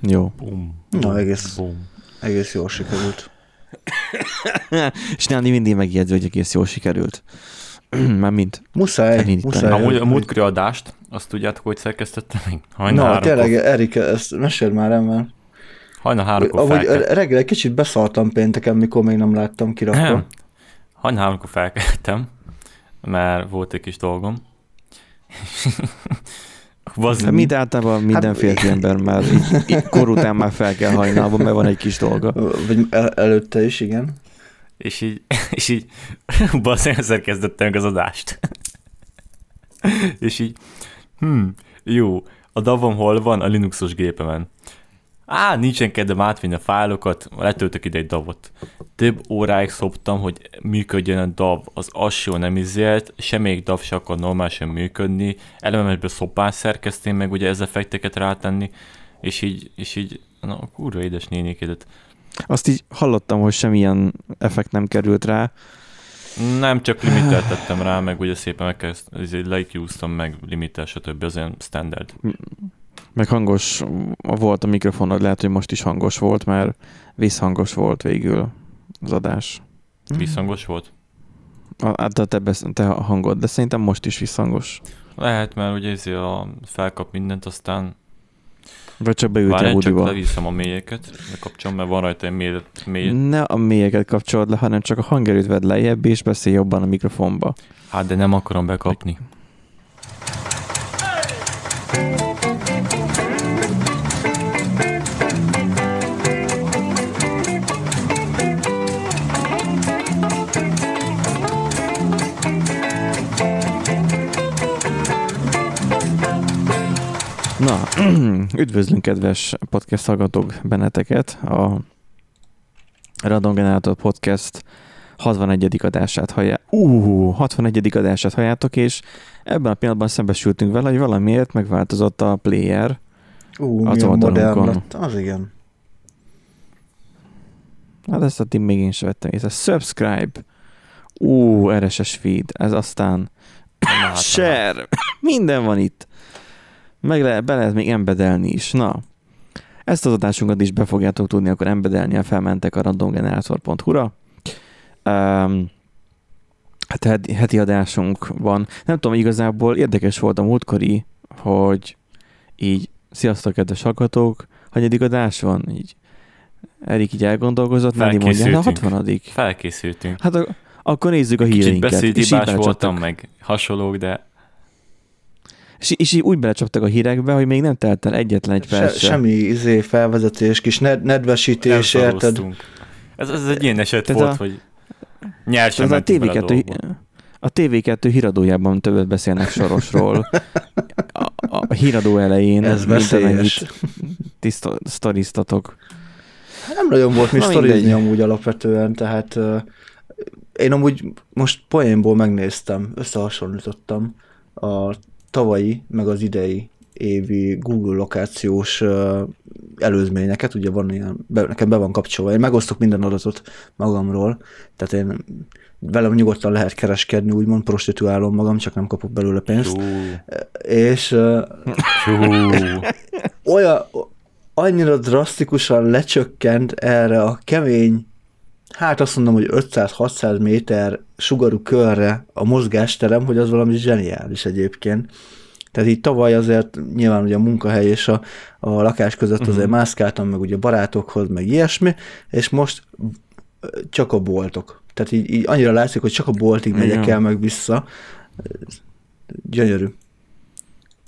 Jó. Bum, Na, egész, bum. egész jól sikerült. És Nándi mindig megjegyzi, hogy egész jól sikerült. Már mint? Muszáj, Elindítani. muszáj. Amúgy a múltkori adást, azt tudjátok, hogy szerkesztettem meg? Hajnal Na, háromkor, tényleg, Erika, ezt meséld már el, mert hajnal háromkor amúgy felkeltem. reggel egy kicsit beszartam pénteken, mikor még nem láttam kirakva. Hajnal háromkor felkeltem, mert volt egy kis dolgom. Bazd, Hát mint általában minden Hát- férfi ember már így, így kor után már fel kell hajnalban, mert van egy kis dolga. Vagy el, előtte is, igen. És így, és így bazdmeg egyszer kezdettem meg az adást. és így, hm, jó, a davom hol van? A Linuxos gépemen. Á, nincsen kedvem átvinni a fájlokat, letöltök ide egy davot. Több óráig szoptam, hogy működjön a dav, az assió nem izélt, semmelyik dav se akar normálisan működni, elemesbe szopás szerkesztém meg ugye ez effekteket rátenni, és így, és így, na kurva édes nénikédet. Azt így hallottam, hogy semmilyen effekt nem került rá. Nem, csak limitet tettem rá, meg ugye szépen megkezd, ezért leitjúztam meg limitel, stb. Az ilyen standard. Meg hangos volt a mikrofonod, lehet, hogy most is hangos volt, mert visszhangos volt végül az adás. Visszhangos volt? A, hát a te, besz- te hangod, de szerintem most is visszhangos. Lehet, mert ugye ezért a felkap mindent, aztán Vagy csak beültél csak budiba. leviszem a mélyeket, lekapcsolom, mert van rajta egy mély, mély. Ne a mélyeket kapcsolod le, hanem csak a hangerőt vedd lejjebb, és beszélj jobban a mikrofonba. Hát, de nem akarom bekapni. Na, üdvözlünk kedves podcast hallgatók benneteket a Radon Generator Podcast 61. adását hallják. Uh, 61. adását halljátok, és ebben a pillanatban szembesültünk vele, hogy valamiért megváltozott a player. Ú, Az oldalunkon. Az igen. Hát ezt a tím még én sem vettem észre. Subscribe. Ú, RSS feed. Ez aztán share. Minden van itt. Meg lehet, be lehet még embedelni is. Na, ezt az adásunkat is be fogjátok tudni akkor embedelni, ha felmentek a randomgenerator.hu-ra. Um, hát heti, adásunk van. Nem tudom, igazából érdekes volt a múltkori, hogy így, sziasztok, kedves hallgatók, hanyadik adás van? Így, Erik így elgondolkozott, Nádi mondja, a Felkészültünk. 60 Felkészültünk. Hát a, akkor nézzük a Kicsit híreinket. Így, beszédhibás voltam, meg hasonlók, de és, és így úgy belecsaptak a hírekbe, hogy még nem telt el egyetlen egy perc se. semmi izé, felvezetés, kis ned, nedvesítés, érted? Ez, ez egy ilyen eset Tehát volt, a- hogy nyersen Tehát a mentünk bele TV2, dolgokba. a TV2 híradójában többet beszélnek Sorosról. A, a híradó elején Ez veszélyes. tiszta, sztoriztatok. Nem nagyon volt mi sztorizni amúgy alapvetően, tehát uh, én amúgy most poénból megnéztem, összehasonlítottam a tavalyi, meg az idei évi Google lokációs előzményeket, ugye van ilyen, be, nekem be van kapcsolva, én megosztok minden adatot magamról, tehát én velem nyugodtan lehet kereskedni, úgymond prostituálom magam, csak nem kapok belőle pénzt, Hú, és hú. olyan, annyira drasztikusan lecsökkent erre a kemény, hát azt mondom, hogy 500-600 méter sugarú körre a mozgásterem, hogy az valami zseniális egyébként. Tehát így tavaly azért nyilván ugye a munkahely és a, a lakás között azért Mhm. mászkáltam, meg ugye barátokhoz, meg ilyesmi, és most csak a boltok. Tehát így, így annyira látszik, hogy csak a boltig megyek Igen. el, meg vissza. Gyönyörű.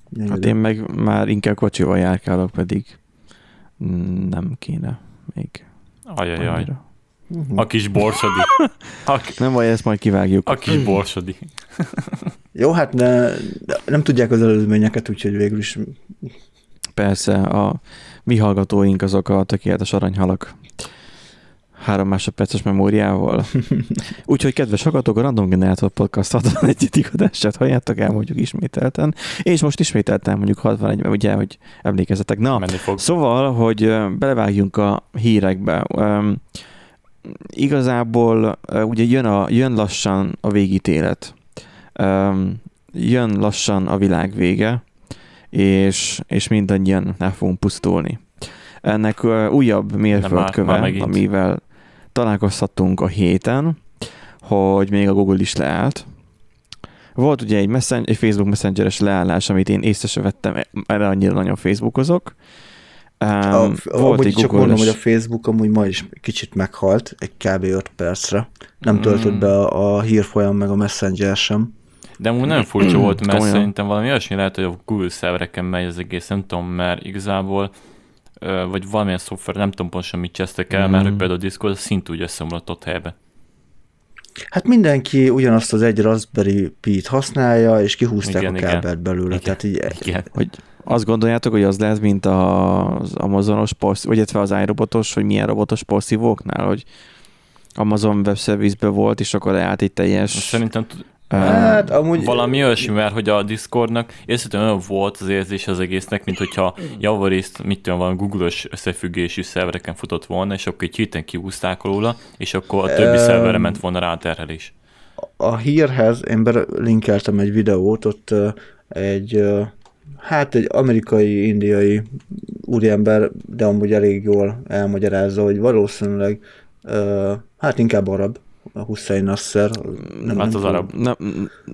Gyönyörű. Hát én meg már inkább kocsival járkálok, pedig nem kéne még. Ajajaj. annyira. Mhm. A kis borsodi. A, ki- Nem baj, ezt majd kivágjuk. a kis borsodi. Jó, hát ne, nem tudják az előzményeket, úgyhogy végül is Persze, a mi hallgatóink azok a tökéletes aranyhalak. Három másodperces memóriával. Úgyhogy kedves hallgatók, a Random Generator Podcast 61. adását halljátok el, mondjuk ismételten. És most ismételten mondjuk 61, mert ugye, hogy emlékezzetek. Na, Menni fog. Szóval, hogy belevágjunk a hírekbe. Öm, Igazából ugye jön, a, jön lassan a végítélet. Jön lassan a világ vége, és, és mindannyian el fogunk pusztulni. ennek újabb mérföldköve, amivel találkozhattunk a héten, hogy még a Google is leállt. Volt ugye egy, messen- egy Facebook Messengeres leállás, amit én észre se vettem, erre annyira nagyon Facebookozok. A, volt amúgy egy csak mondom, hogy a Facebook amúgy ma is kicsit meghalt, egy kb. 5 percre. Nem Mm. töltött be a, a hírfolyam meg a Messenger sem. De amúgy nagyon furcsa volt, mert Komolyan. szerintem valami olyasmi lehet, hogy a Google szervereken megy az egész, nem tudom, mert igazából vagy valamilyen szoftver, nem tudom pontosan mit csesztek el, Mm. mert például a Discord szint úgy összeomlott ott helybe. Hát mindenki ugyanazt az egy Raspberry Pi-t használja, és kihúzták Igen, a igen. kábelt belőle. Igen. Tehát így, Igen. hogy azt gondoljátok, hogy az lehet, mint az Amazonos porsz, vagy illetve az iRobotos, hogy milyen robotos porszívóknál, hogy Amazon Web volt, és akkor leállt egy teljes... Szerintem Hát amúgy... valami olyasmi, mert hogy a Discordnak észrevetően olyan volt az érzés az egésznek, mint hogyha javarészt, mit tudom, valami Google-os összefüggésű szervereken futott volna, és akkor egy héten kihúzták róla, és akkor a többi Em, szerverre ment volna rá a terhelés. a hírhez én belinkeltem egy videót, ott egy, hát egy amerikai, indiai úriember, de amúgy elég jól elmagyarázza, hogy valószínűleg, ö, hát inkább arab, a Hussein Nasser, nem, Hát nem az arab. nem,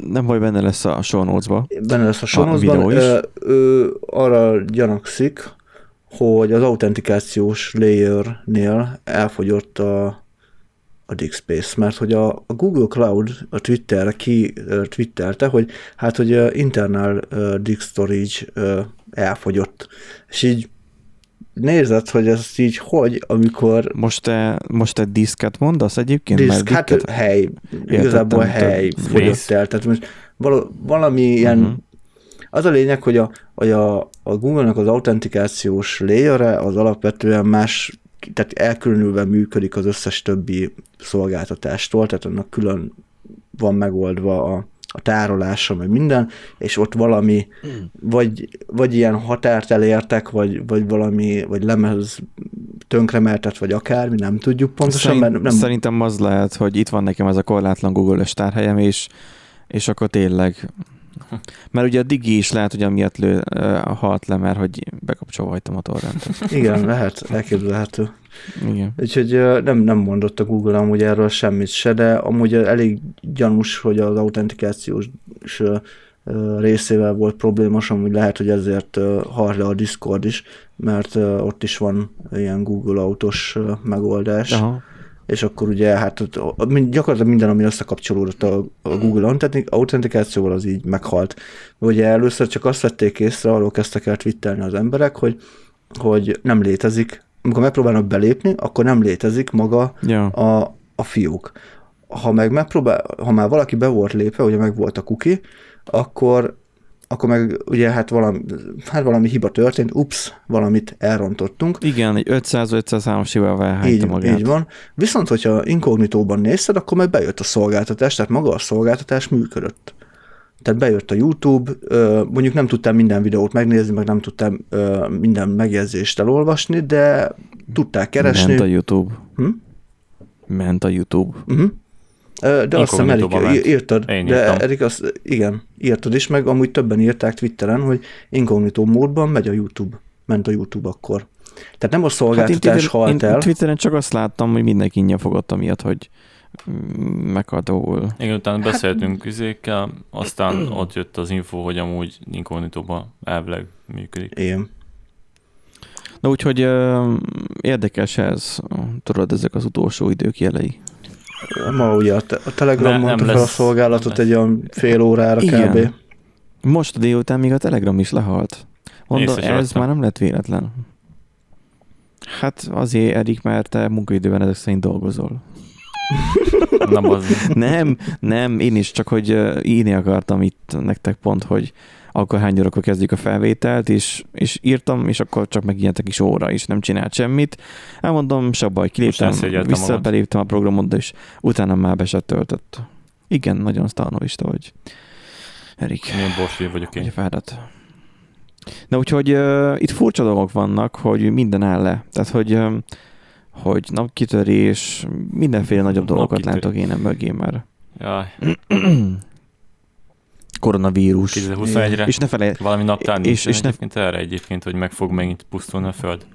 nem baj benne lesz a show notes-ba. benne lesz a videó is. ő, ő arra gyanakszik, hogy az autentikációs layernél elfogyott a, a DiskSpace, mert hogy a, a Google Cloud a Twitterre ki twittelte, hogy hát, hogy a internal uh, disk storage uh, elfogyott. És így nézed, hogy ez így hogy, amikor Most te, most te diszket mondasz egyébként? disk, hát dikket- hely, igazából Értettem, hely te- fogyott el. Tehát most val- valami ilyen, Mhm. az a lényeg, hogy a, hogy a, a Google-nak az autentikációs layere az alapvetően más, tehát elkülönülve működik az összes többi szolgáltatástól, tehát annak külön van megoldva a, a tárolása, meg minden, és ott valami, vagy, vagy ilyen határt elértek, vagy, vagy valami, vagy lemez tönkremeltet, vagy akármi, nem tudjuk pontosan, Szerint, mert nem, Szerintem az lehet, hogy itt van nekem ez a korlátlan Google-ös tárhelyem, és, és akkor tényleg... Mert ugye a Digi is lehet, hogy amiatt lő, uh, halt le, mert hogy bekapcsolva hagytam a torrentet. Igen, lehet, elképzelhető. Igen. Úgyhogy nem, nem mondott a Google amúgy erről semmit se, de amúgy elég gyanús, hogy az autentikációs részével volt problémos, amúgy lehet, hogy ezért ö, halt le a Discord is, mert ott is van ilyen Google autos ö, megoldás, Aha. és akkor ugye hát gyakorlatilag minden, ami összekapcsolódott a, Google autentik- autentikációval, az így meghalt. Ugye először csak azt vették észre, arról kezdtek el twittelni az emberek, hogy, hogy nem létezik, amikor megpróbálnak belépni, akkor nem létezik maga Ja. a, a fiók. Ha meg megpróbál, ha már valaki be volt lépve, ugye meg volt a cookie, akkor akkor meg ugye hát valami, hát valami hiba történt, ups, valamit elrontottunk, Igen, egy 500-503-as hibával így, elhányta magát. így van. Viszont, hogyha inkognitóban nézted, akkor meg bejött a szolgáltatás, tehát maga a szolgáltatás működött. Tehát bejött a YouTube, mondjuk nem tudtam minden videót megnézni, meg nem tudtam minden megjegyzést elolvasni, de tudták keresni. Ment a YouTube. Hm? Ment a YouTube. Uh-huh. De azt hiszem, Erik, Inkognitóba ment. írtad, Én de írtam. Erik azt, igen, írtad is, meg amúgy többen írták Twitteren, hogy inkognitó módban megy a YouTube, ment a YouTube akkor. Tehát nem a Hát én, szolgáltatás halt én el, Twitteren csak azt láttam, hogy mindenki ingyen fogott amiatt, hogy Google. Igen, utána beszéltünk üzékkel, aztán ott jött az info, hogy amúgy inkognitóban elvileg működik. igen. Na úgyhogy ö, érdekes ez, tudod, ezek az utolsó idők jelei. Ma ugye a, te- a Telegram Ne- mondta fel a szolgálatot egy olyan fél órára Igen. kb. Most a délután még a Telegram is lehalt. Mondom, Észre ez vettem. már nem lett véletlen. Hát azért, Erik, mert te munkaidőben ezek szerint dolgozol. Nem az. Nem, nem, én is, csak hogy írni akartam itt nektek pont, hogy akkor hány órakor kezdjük a felvételt, és, és írtam, és akkor csak megint kis óra is, nem csinált semmit. Elmondom, se baj, kiléptem, elszégyeltem vissza magad. beléptem a programot, és utána már be se töltött. Igen, nagyon sztárnovista vagy. Erik. Milyen borsé vagyok én. fáradt. Na úgyhogy uh, itt furcsa dolgok vannak, hogy minden áll le. Tehát, hogy, um, hogy napkitörés, mindenféle nagyobb dolgokat Napkitörés. látok én mögé már. Jaj, Koronavírus. 2021-re És ne felej, valami naptár és- és ne- egyébként erre egyébként, hogy meg fog megint pusztulni a föld.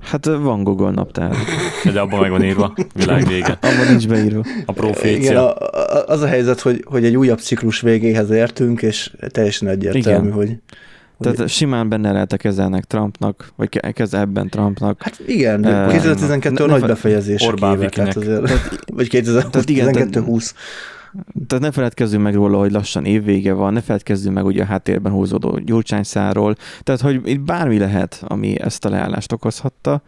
Hát van Google naptár. De abban meg van írva, világ vége. Abban nincs beírva. A Igen, profécia. a, a, az a helyzet, hogy, hogy egy újabb ciklus végéhez értünk, és teljesen egyértelmű, Igen. hogy... Tehát simán benne lehet a kezelnek Trumpnak, vagy ke- kezelben Trumpnak. Hát igen, de Eh, 2012 ne- a ne nagy fe- befejezések Orbán éve, tehát azért, vagy Tehát igen, 2012-20. Tehát ne feledkezzünk meg róla, hogy lassan évvége van, ne feledkezzünk meg ugye a háttérben húzódó gyurcsányszáról. Tehát, hogy itt bármi lehet, ami ezt a leállást okozhatta,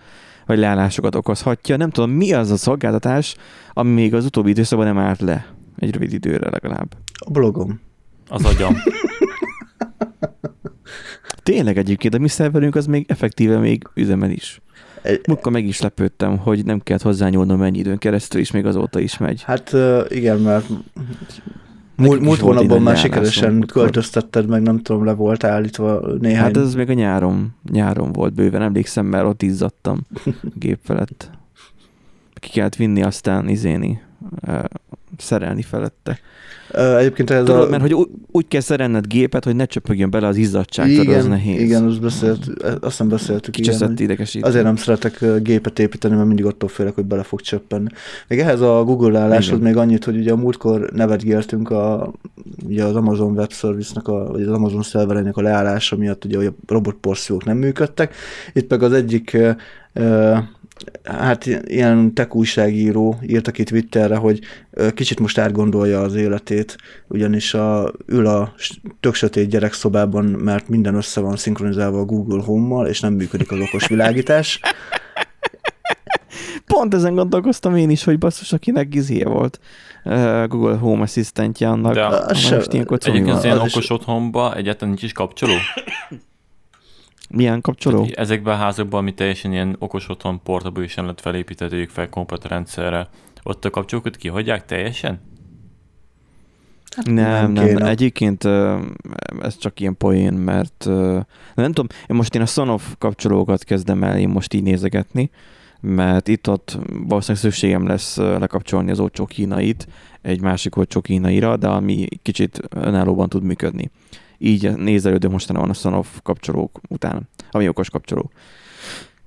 vagy leállásokat okozhatja. Nem tudom, mi az a szolgáltatás, ami még az utóbbi időszakban nem állt le. Egy rövid időre legalább. A blogom. Az agyam. Tényleg egyébként a mi szerverünk az még effektíve még üzemel is. Mukkal meg is lepődtem, hogy nem kellett hozzányúlnom mennyi időn keresztül, és még azóta is megy. hát igen, mert múlt, múlt hónapban már sikeresen múltkor. költöztetted meg, nem tudom, le volt állítva néhány. Hát ez még a nyáron, nyáron volt bőven, emlékszem, mert ott izzadtam a gép felett. Ki kellett vinni, aztán izéni, szerelni felette. Egyébként ez Tudod, a... mert hogy úgy, úgy kell szerelned gépet, hogy ne csöpögjön bele az izzadság, tudod, az igen, nehéz. igen, azt beszélt, azt nem beszéltük, igen, Kicseszett idegesítő. azért nem szeretek gépet építeni, mert mindig attól félek, hogy bele fog csöppenni. Még ehhez a Google állásod Igen. még annyit, hogy ugye a múltkor nevetgéltünk a, ugye az Amazon Web Service-nak, a, vagy az Amazon szervereinek a leállása miatt, ugye hogy a robotporszívók nem működtek. Itt meg az egyik hát ilyen tech újságíró írta ki Twitterre, hogy kicsit most átgondolja az életét, ugyanis a, ül a tök sötét gyerekszobában, mert minden össze van szinkronizálva a Google Home-mal, és nem működik az okos világítás. Pont ezen gondolkoztam én is, hogy basszus, akinek gizéje volt Google Home Assistantje annak. De se- most ilyenkor Egyébként az ilyen okos otthonba egyáltalán nincs is kapcsoló. Milyen kapcsoló? Tehát ezekben a házakban, ami teljesen ilyen okos otthon portable is nem lett felépített, fel komplet rendszerre, ott a kapcsolókat kihagyják teljesen? Nem, nem, nem. kéne. Egyébként ez csak ilyen poén, mert nem tudom, én most én a Sonoff kapcsolókat kezdem el én most így nézegetni, mert itt-ott valószínűleg szükségem lesz lekapcsolni az olcsó kínait egy másik olcsó kínaira, de ami kicsit önállóban tud működni. Így nézelődöm mostanában a Sonoff kapcsolók után, ami okos kapcsoló.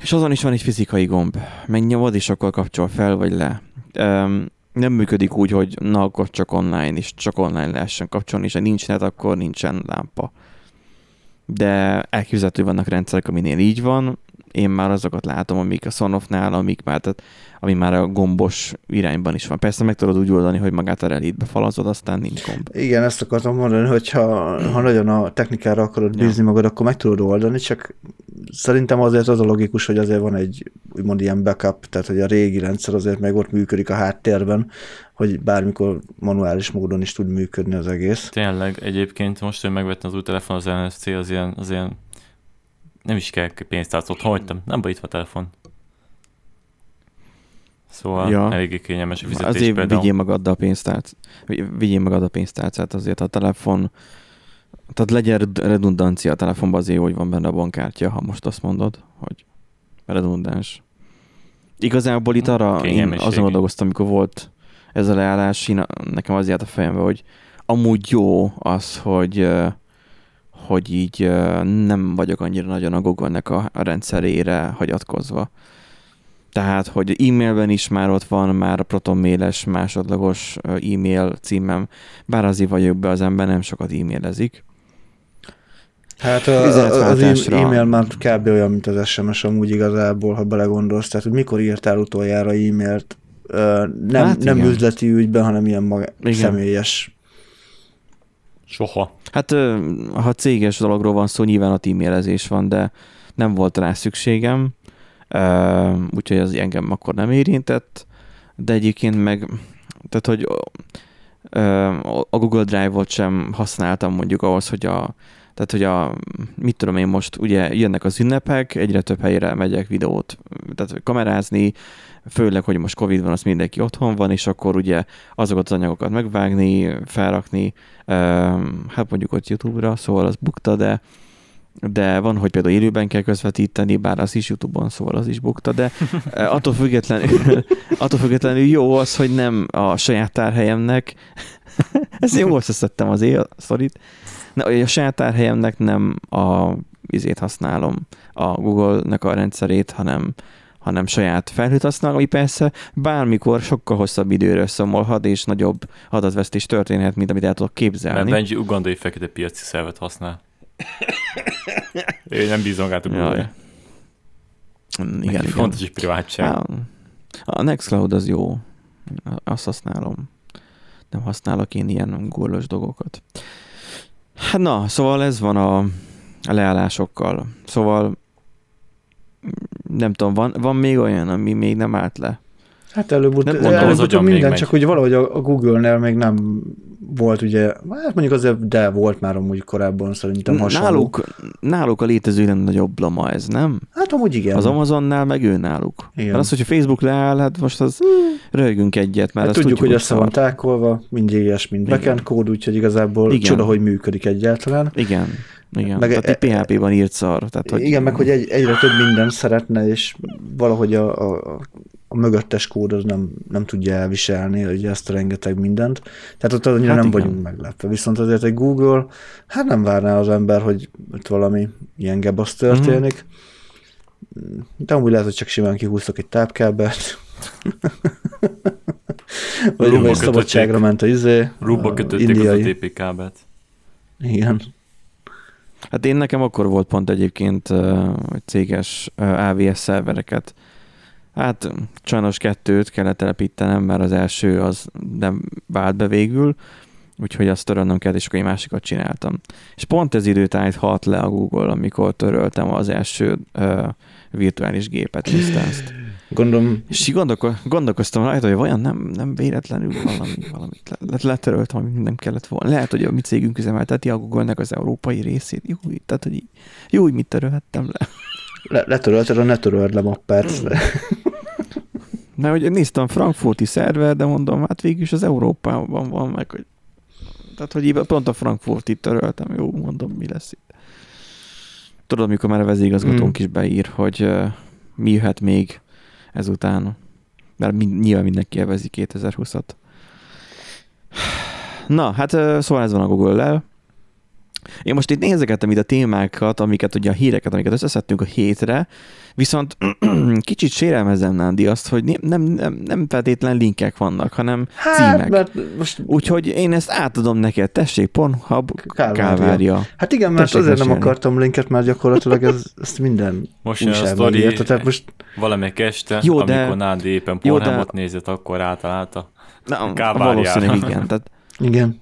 És azon is van egy fizikai gomb. Megnyomod, és akkor kapcsol fel vagy le. Um, nem működik úgy, hogy na, akkor csak online, és csak online lehessen kapcsolni, és ha nincs net, akkor nincsen lámpa. De elképzelhető vannak rendszerek, aminél így van. Én már azokat látom, amik a Sonoffnál, amik már, tehát, ami már a gombos irányban is van. Persze meg tudod úgy oldani, hogy magát a relitbe falazod, aztán nincs gomb. Igen, ezt akartam mondani, hogy ha, ha nagyon a technikára akarod Ja. bízni magad, akkor meg tudod oldani, csak szerintem azért az a logikus, hogy azért van egy úgymond ilyen backup, tehát hogy a régi rendszer azért meg ott működik a háttérben, hogy bármikor manuális módon is tud működni az egész. Tényleg, egyébként most, hogy megvettem az új telefon, az NFC, az ilyen, az ilyen nem is kell pénztárcot, hagytam, nem baj, itt van a telefon. Szóval Ja. eléggé kényelmes a fizetés Azért például. vigyél magaddal a pénztárcát. Vigyél magad a pénztárcát, azért a telefon, tehát legyen red- redundancia a telefonban azért, hogy van benne a bankkártya, ha most azt mondod, hogy redundáns. Igazából itt arra én azon gondolkoztam, amikor volt ez a leállás, én, nekem az járt a fejembe, hogy amúgy jó az, hogy hogy így nem vagyok annyira nagyon a Google-nek a, rendszerére hagyatkozva. Tehát, hogy e-mailben is már ott van már a protonmailes másodlagos e-mail címem, bár azért vagyok be az ember, nem sokat e-mailezik. Hát a, az e- e-mail már kb. olyan, mint az SMS amúgy igazából, ha belegondolsz. Tehát, hogy mikor írtál utoljára e-mailt, nem, Hát nem igen. üzleti ügyben, hanem ilyen maga, Igen. személyes. Soha. Hát ha céges dologról van szó, nyilván a e-mailezés van, de nem volt rá szükségem, úgyhogy az engem akkor nem érintett, de egyébként meg, tehát hogy a Google Drive-ot sem használtam mondjuk ahhoz, hogy a tehát, hogy a, mit tudom én most, ugye jönnek az ünnepek, egyre több helyre megyek videót, tehát kamerázni, főleg, hogy most Covid van, az mindenki otthon van, és akkor ugye azokat az anyagokat megvágni, felrakni, hát mondjuk ott YouTube-ra, szóval az bukta, de de van, hogy például élőben kell közvetíteni, bár az is YouTube-on, szóval az is bukta, de attól függetlenül, attól függetlenül jó az, hogy nem a saját tárhelyemnek, ezt jó összeszedtem az él sztorit, Na, a saját tárhelyemnek nem a izét használom, a Google-nek a rendszerét, hanem hanem saját felhőt használom, ami persze bármikor sokkal hosszabb időre szomolhat, és nagyobb adatvesztés történhet, mint amit el tudok képzelni. Mert Benji ugandai fekete piaci szervet használ. Én nem bízom át a Jaj. Google. Igen, igen. Fontos is privátság. A Nextcloud az jó. Azt használom. Nem használok én ilyen google dolgokat. Hát na, szóval ez van a, leállásokkal. Szóval nem tudom, van, van még olyan, ami még nem állt le? Hát előbb, Nem nem mondom, előbb az agyam minden, csak hogy valahogy a, a Google-nél még nem volt ugye, hát mondjuk azért, de volt már amúgy korábban szerintem hasonló. Náluk, náluk a létező legnagyobb lama ez, nem? Hát amúgy igen. Az Amazonnál meg ő náluk. Igen. Mert az, hogyha Facebook leáll, hát most az röhögünk egyet, mert Hát azt tudjuk, hogy össze van tákolva, mind JS, mind Igen. backend kód, úgyhogy igazából Igen. Csoda, hogy működik egyáltalán. Igen, igen. Meg Tehát egy PHP-ban írt szar. Tehát, hogy Igen, meg hogy egy, egyre több minden szeretne, és valahogy a, a, a mögöttes kód az nem, nem tudja elviselni ugye ezt a rengeteg mindent. Tehát ott annyira Hát nem igen. vagyunk meglepve. Viszont azért egy Google, hát nem várná az ember, hogy ott valami ilyen gebasz történik. Mhm. De amúgy lehet, hogy csak simán kihúztak egy tápkábelt. vagy, vagy szabadságra ment a izé. Rúba a kötötték indiai. az OTP kábelt. Igen. Hát én nekem akkor volt pont egyébként uh, céges uh, AVS szervereket. Hát sajnos kettőt kellett telepítenem, mert az első az nem vált be végül, úgyhogy azt törölnöm kellett, és akkor egy másikat csináltam. És pont ez időtájt halt le a Google, amikor töröltem az első uh, virtuális gépet, instance Gondolom, És gondolko- gondolkoztam rajta, hogy vajon nem, nem véletlenül valami, valamit le- le- letöröltem, amit nem kellett volna. Lehet, hogy a mi cégünk üzemelteti a Google-nek az európai részét. Jó, tehát, hogy jó, hogy mit törölhettem le. le, letörölted a ne töröld le mappert. Mert hogy néztem frankfurti szerver, de mondom, hát végül is az Európában van meg, hogy tehát, hogy pont a Frankfurtit töröltem, jó, mondom, mi lesz itt. Tudod, mikor már a vezérigazgatónk Mm. is beír, hogy uh, mi jöhet még ezután. Mert mind, nyilván mindenki elvezi 2020-at. Na, hát uh, szóval ez van a Google-lel. Én most itt nézegettem itt a témákat, amiket ugye a híreket, amiket összeszedtünk a hétre, viszont kicsit sérelmezem Nándi azt, hogy nem, nem, nem, nem feltétlen linkek vannak, hanem Hát, címek. mert most Úgyhogy én ezt átadom neked, tessék, Pornhub Kálvária. Kálvária. Hát igen, mert Tessék azért nem mesélni. akartam linket, mert gyakorlatilag ez, ezt minden Most jön a sztori, írta. Tehát most valamelyik este, Jó, de- amikor Nádi éppen Jó, de- Pornhubot nézett, akkor átalálta. Na, Kálváriára. valószínűleg igen. Tehát, igen.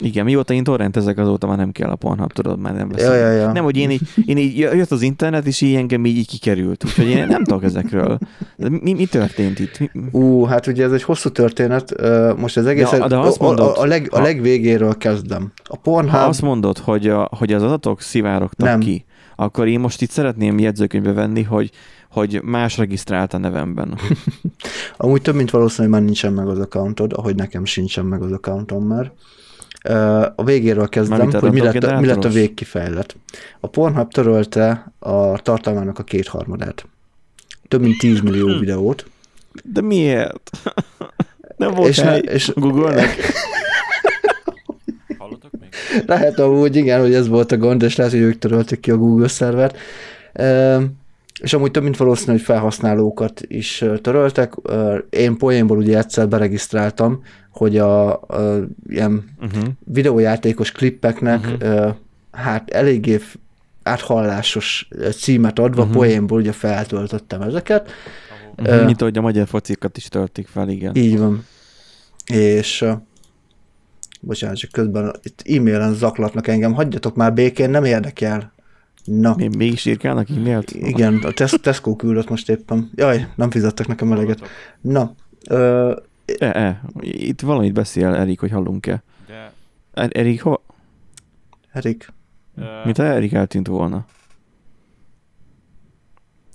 Igen, mióta én torrentezek, azóta már nem kell a Pornhub, tudod, már nem veszem. Ja, ja, ja. Nem, hogy én így, én így jött az internet, és így engem így, kikerült. Úgyhogy én nem tudok ezekről. De mi, mi történt itt? Mi, Ú, hát ugye ez egy hosszú történet, most az egész Ja, de azt a, mondod, a, a, leg, a ha- legvégéről kezdem. A ha Pornhub, azt mondod, hogy, a, hogy az adatok szivárogtak Nem. ki, akkor én most itt szeretném jegyzőkönyvbe venni, hogy, hogy más regisztrált a nevemben. amúgy több mint valószínű, hogy már nincsen meg az accountod, ahogy nekem sincsen meg az accountom már. A végéről kezdem, hogy mi lett, a- mi lett a végkifejlet. A Pornhub törölte a tartalmának a kétharmadát. Több mint 10 millió videót. De miért? Nem volt És és ne- hely és- Google-nek? Hallottak még? Lehet amúgy, igen, hogy ez volt a gond, és lehet, hogy ők törölték ki a Google szervert. És amúgy több mint valószínű, hogy felhasználókat is töröltek. Én poénból ugye egyszer beregisztráltam, hogy a, a ilyen Uh-huh. videójátékos klippeknek uh-huh. hát eléggé áthallásos címet adva, uh-huh. poénból ugye feltöltöttem ezeket. Uh-huh. Ö, Mint ahogy a magyar focikat is töltik fel, igen. Így van. És uh, bocsánat, csak közben itt e-mailen zaklatnak engem, hagyjatok már békén, nem érdekel. Na, Mi, mégis írkálnak e-mailt? igen, a Tes- Tesco küldött most éppen. Jaj, nem fizettek nekem eleget. Na, ö, E, e, itt valamit beszél Erik, hogy hallunk-e. De... Er- Erik, hova? Erik, ö, Mint ha Erik eltűnt volna.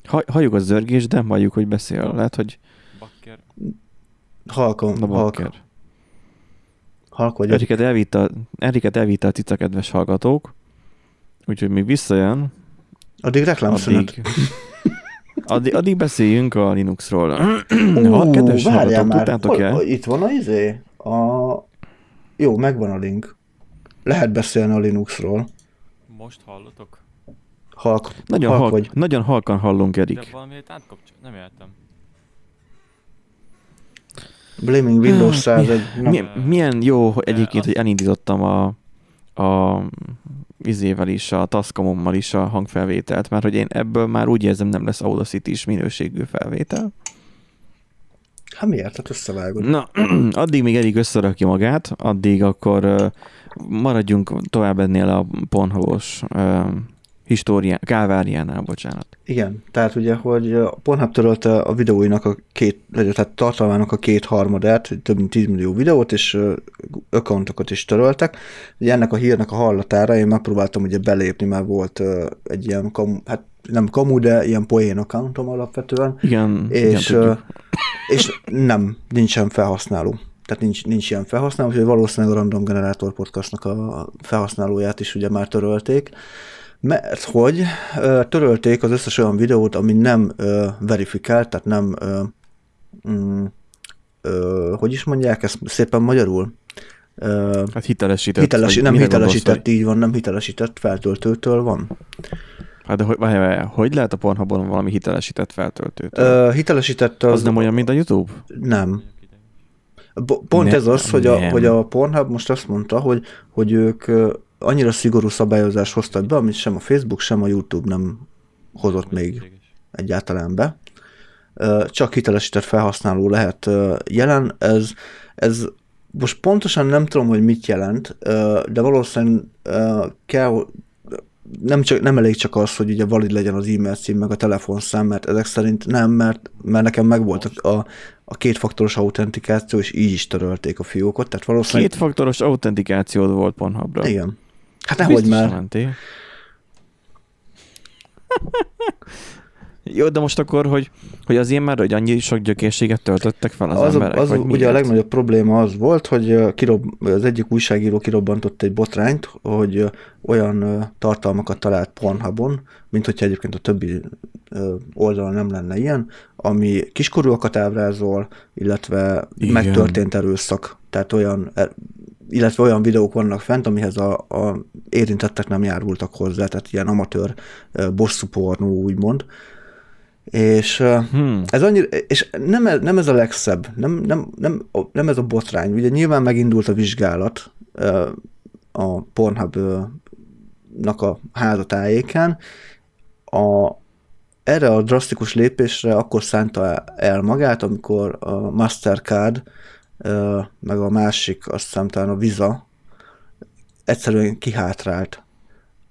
Ha, halljuk a zörgés, de halljuk, hogy beszél. Lehet, hogy Bakker. halkom, na halk, bakker. halk vagy. Eriket elvitte, a- Eriket elvitte a cica kedves hallgatók, úgyhogy még visszajön, Addig reklámszünet. addig, addig, addig beszéljünk a Linuxról. Ú, ha, kedves hallgatók, már, tudtátok-e? hol- Itt van a izé? A... Jó, megvan a link. Lehet beszélni a Linuxról. Most hallotok? halk, Nagyon, halk halk, vagy. nagyon halkan hallunk, De Erik. valamiért átkapcsol... Nem értem. Blaming Windows 100 egy... Na, Mi, milyen jó hogy De egyébként, hogy elindítottam a, a izével is, a Tascamommal is a hangfelvételt, mert hogy én ebből már úgy érzem nem lesz Audacity is minőségű felvétel. hát miért? Hát összevágod. Na, addig még Erik összerakja magát, addig akkor maradjunk tovább ennél a Pornhubos ö, históriá, káváriánál, bocsánat. Igen, tehát ugye, hogy a Pornhub törölte a videóinak a két, tehát tartalmának a két harmadát, több mint 10 millió videót, és accountokat is töröltek. Ugye ennek a hírnek a hallatára én megpróbáltam ugye belépni, mert volt egy ilyen, kamu, hát nem kamu, de ilyen poén accountom alapvetően, Igen, és, igen, és nem, nincsen felhasználó. Tehát nincs, nincs ilyen felhasználó, úgyhogy valószínűleg a Random Generator Podcastnak a felhasználóját is ugye már törölték, mert hogy törölték az összes olyan videót, ami nem verifikált, tehát nem, mm, hogy is mondják ezt szépen magyarul? Hát hitelesített. hitelesi, nem hitelesített, gondolsz, így van, nem hitelesített feltöltőtől van. Hát de hogy, várj, várj, hogy lehet a Pornhubon valami hitelesített feltöltőt? Ö, hitelesített az, az nem olyan, mint a YouTube? Nem. Pont Ne- ez az, hogy a, nem. hogy a Pornhub most azt mondta, hogy, hogy ők annyira szigorú szabályozást hoztak be, amit sem a Facebook, sem a YouTube nem hozott még egyáltalán be. Csak hitelesített felhasználó lehet jelen. Ez, ez most pontosan nem tudom, hogy mit jelent, de valószínűleg kell, nem, csak, nem elég csak az, hogy ugye valid legyen az e-mail cím, meg a telefonszám, mert ezek szerint nem, mert, mert nekem megvolt a, a kétfaktoros autentikáció, és így is törölték a fiókot, tehát valószínűleg... Kétfaktoros autentikációd volt Pornhubra. Igen. Hát nehogy már. mentél. Jó, de most akkor, hogy, hogy az ilyen már, hogy annyi sok gyökérséget töltöttek fel az, Az, emberek, az ugye miért? a legnagyobb probléma az volt, hogy kirob, az egyik újságíró kirobbantott egy botrányt, hogy olyan tartalmakat talált Pornhubon, mint hogyha egyébként a többi oldalon nem lenne ilyen, ami kiskorúakat ábrázol, illetve Igen. megtörtént erőszak. Tehát olyan, e, illetve olyan videók vannak fent, amihez a, a érintettek nem járultak hozzá, tehát ilyen amatőr ö, bosszú pornó, úgymond. És Hmm. ez annyira, és nem ez, nem ez a legszebb, nem, nem, nem, nem ez a botrány. Ugye nyilván megindult a vizsgálat a Pornhub-nak a házatájékán. A, erre a drasztikus lépésre akkor szánta el magát, amikor a Mastercard, meg a másik, azt hiszem talán a Visa egyszerűen kihátrált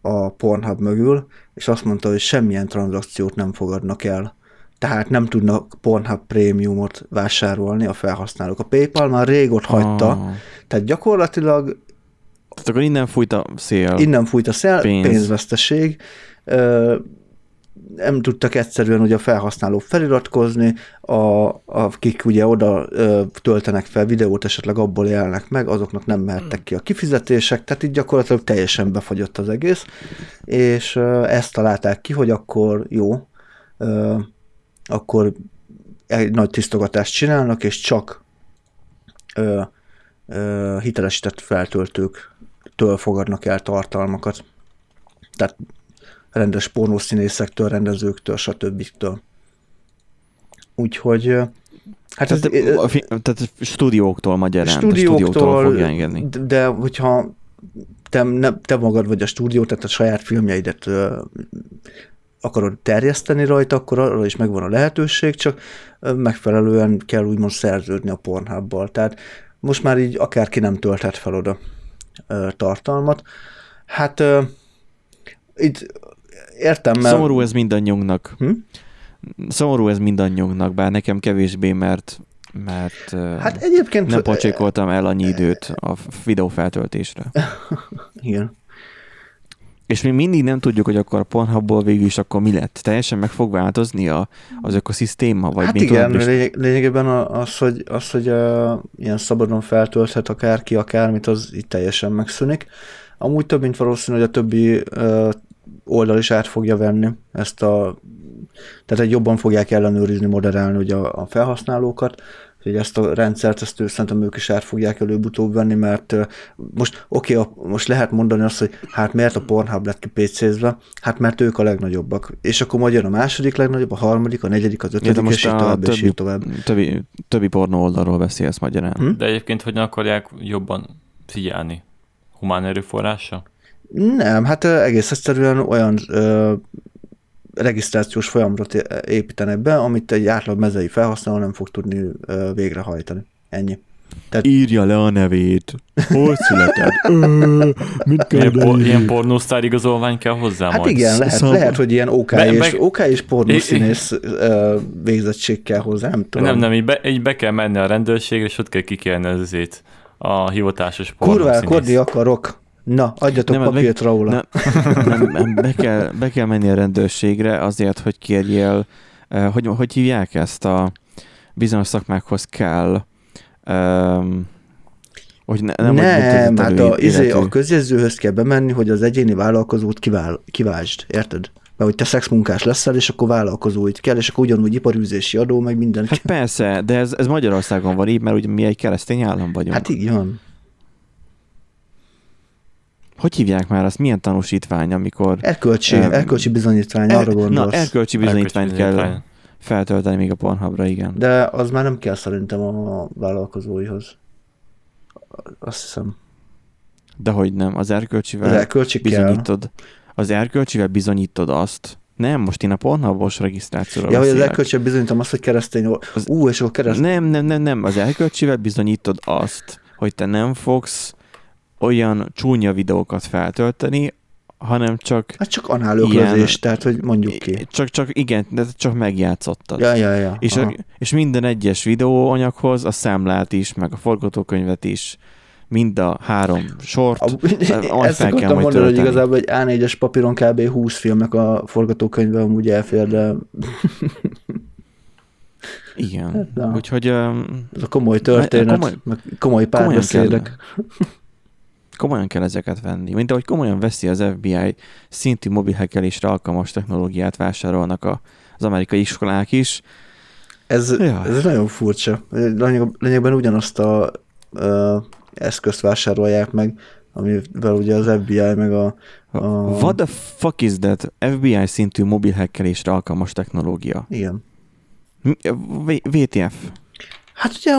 a Pornhub mögül, és azt mondta, hogy semmilyen tranzakciót nem fogadnak el. Tehát nem tudnak Pornhub prémiumot vásárolni a felhasználók. A PayPal már rég ott hagyta, Ah. tehát gyakorlatilag Tehát akkor innen fújt a szél. innen fújt a szel, Pénz. Pénz. pénzveszteség, nem tudtak egyszerűen ugye a felhasználók feliratkozni, a, akik ugye oda ö, töltenek fel videót, esetleg abból élnek meg, azoknak nem mehettek ki a kifizetések, tehát így gyakorlatilag teljesen befagyott az egész, és ö, ezt találták ki, hogy akkor jó, ö, akkor egy nagy tisztogatást csinálnak, és csak ö, ö, hitelesített feltöltőktől fogadnak el tartalmakat. Tehát rendes pornószínészektől, rendezőktől, stb. Úgyhogy hát ez, tehát, a fi- tehát stúdióktól magyarán. stúdióktól, stúdióktól fogja engedni. de, de hogyha te, ne, te magad vagy a stúdió, tehát a saját filmjeidet ö, akarod terjeszteni rajta, akkor arra is megvan a lehetőség, csak megfelelően kell úgymond szerződni a Pornhubbal. Tehát most már így akárki nem tölthet fel oda ö, tartalmat. Hát ö, itt értem, mert... Szomorú ez mindannyiunknak. Hm? Szomorú ez mindannyiunknak, bár nekem kevésbé, mert mert Hát egyébként... nem pocsékoltam el annyi időt a videófeltöltésre. Igen. És mi mindig nem tudjuk, hogy akkor a Pornhubból végül is akkor mi lett. Teljesen meg fog változni a, az ökoszisztéma? Vagy hát mi igen, is- lényeg, lényegében az, hogy, az, hogy uh, ilyen szabadon feltölthet akárki akármit, az itt teljesen megszűnik. Amúgy több, mint valószínű, hogy a többi uh, oldal is át fogja venni ezt a tehát egy jobban fogják ellenőrizni, moderálni ugye a, a felhasználókat, hogy ezt a rendszert, ezt ő, szerintem ők is át fogják előbb-utóbb venni, mert most oké, okay, most lehet mondani azt, hogy hát miért a Pornhub lett ki PC-zve, hát mert ők a legnagyobbak. És akkor majd jön a második legnagyobb, a harmadik, a negyedik, az Ja, ötödik, most és így tovább, és többi- így tovább. Többi, többi pornó oldalról beszélsz magyarán. Hm? De egyébként hogy ne akarják jobban figyelni? Humán erőforrása? Nem, hát egész egyszerűen olyan ö, regisztrációs folyamatot é- építenek be, amit egy átlag mezei felhasználó nem fog tudni ö, végrehajtani. Ennyi. Írja le a nevét. Hol született? Ö, Mit kell Ilyen, por, ilyen pornósztár igazolvány kell hozzá Hát majd? igen, lehet, Szóval- lehet, hogy ilyen OK Be- és, meg- OK és pornószínész ö, végzettség kell hozzá, nem tudom. Nem, nem, így be, így be kell menni a rendőrségre, és ott kell kikérni az a hivatásos Kurva pornószínész. elkodni akarok. Na, adjatok Nem, papírt róla. Nem, nem, nem, be, kell, be kell menni a rendőrségre azért, hogy kérjél, eh, hogy, hogy hívják ezt a bizonyos szakmákhoz kell, um, hogy ne, nem, Nem, hát a, izé, a közjegyzőhöz kell bemenni, hogy az egyéni vállalkozót kivál, kivásd, érted? Mert hogy te szexmunkás leszel, és akkor vállalkozóit kell, és akkor ugyanúgy iparűzési adó, meg minden. Hát persze, de ez, ez Magyarországon van így, mert ugye mi egy keresztény állam vagyunk. Hát így van. Hogy hívják már azt? Milyen tanúsítvány, amikor... Erkölcsi, Em, erkölcsi bizonyítvány, Er, arra gondolsz. na, erkölcsi bizonyítványt Erkölcsi kell bizonyítvány. feltölteni még a Pornhubra, igen. De az már nem kell szerintem a vállalkozóihoz. Azt hiszem. De hogy nem, az Az erkölcsivel erkölcsi kell. bizonyítod. Az erkölcsivel bizonyítod azt. Nem, most én a Pornhubos regisztrációra Ja, hogy az beszélek. erkölcsi bizonyítom azt, hogy keresztény. Az- Ú, és akkor keresztény. Nem, nem, nem, nem. Az erkölcsivel bizonyítod azt, hogy te nem fogsz olyan csúnya videókat feltölteni, hanem csak, Hát csak análöklözés, tehát hogy mondjuk ki. csak, csak igen, de csak megjátszottad. Ja, ja, ja. És, Aha. a, és minden egyes videóanyaghoz a számlát is, meg a forgatókönyvet is, mind a három sort, A, majd ezt kell akartam majd mondani, hogy tölteni. igazából egy A4-es papíron kb. 20 filmnek a forgatókönyve amúgy elfér, de igen. Hát, na. Úgyhogy um, ez a komoly történet, Komoly- komoly, meg komoly párbeszédek. Komolyan kell ezeket venni. Mint ahogy komolyan veszi az FBI szintű mobilhekkelésre alkalmas technológiát vásárolnak a, az amerikai iskolák is. Ez, Ja. ez nagyon furcsa. Lényeg, lényegben ugyanazt a ö, eszközt vásárolják meg, amivel ugye az FBI meg a, a What the fuck is that? FBI szintű mobilhekkelésre alkalmas technológia. igen. VTF. Hát ugye,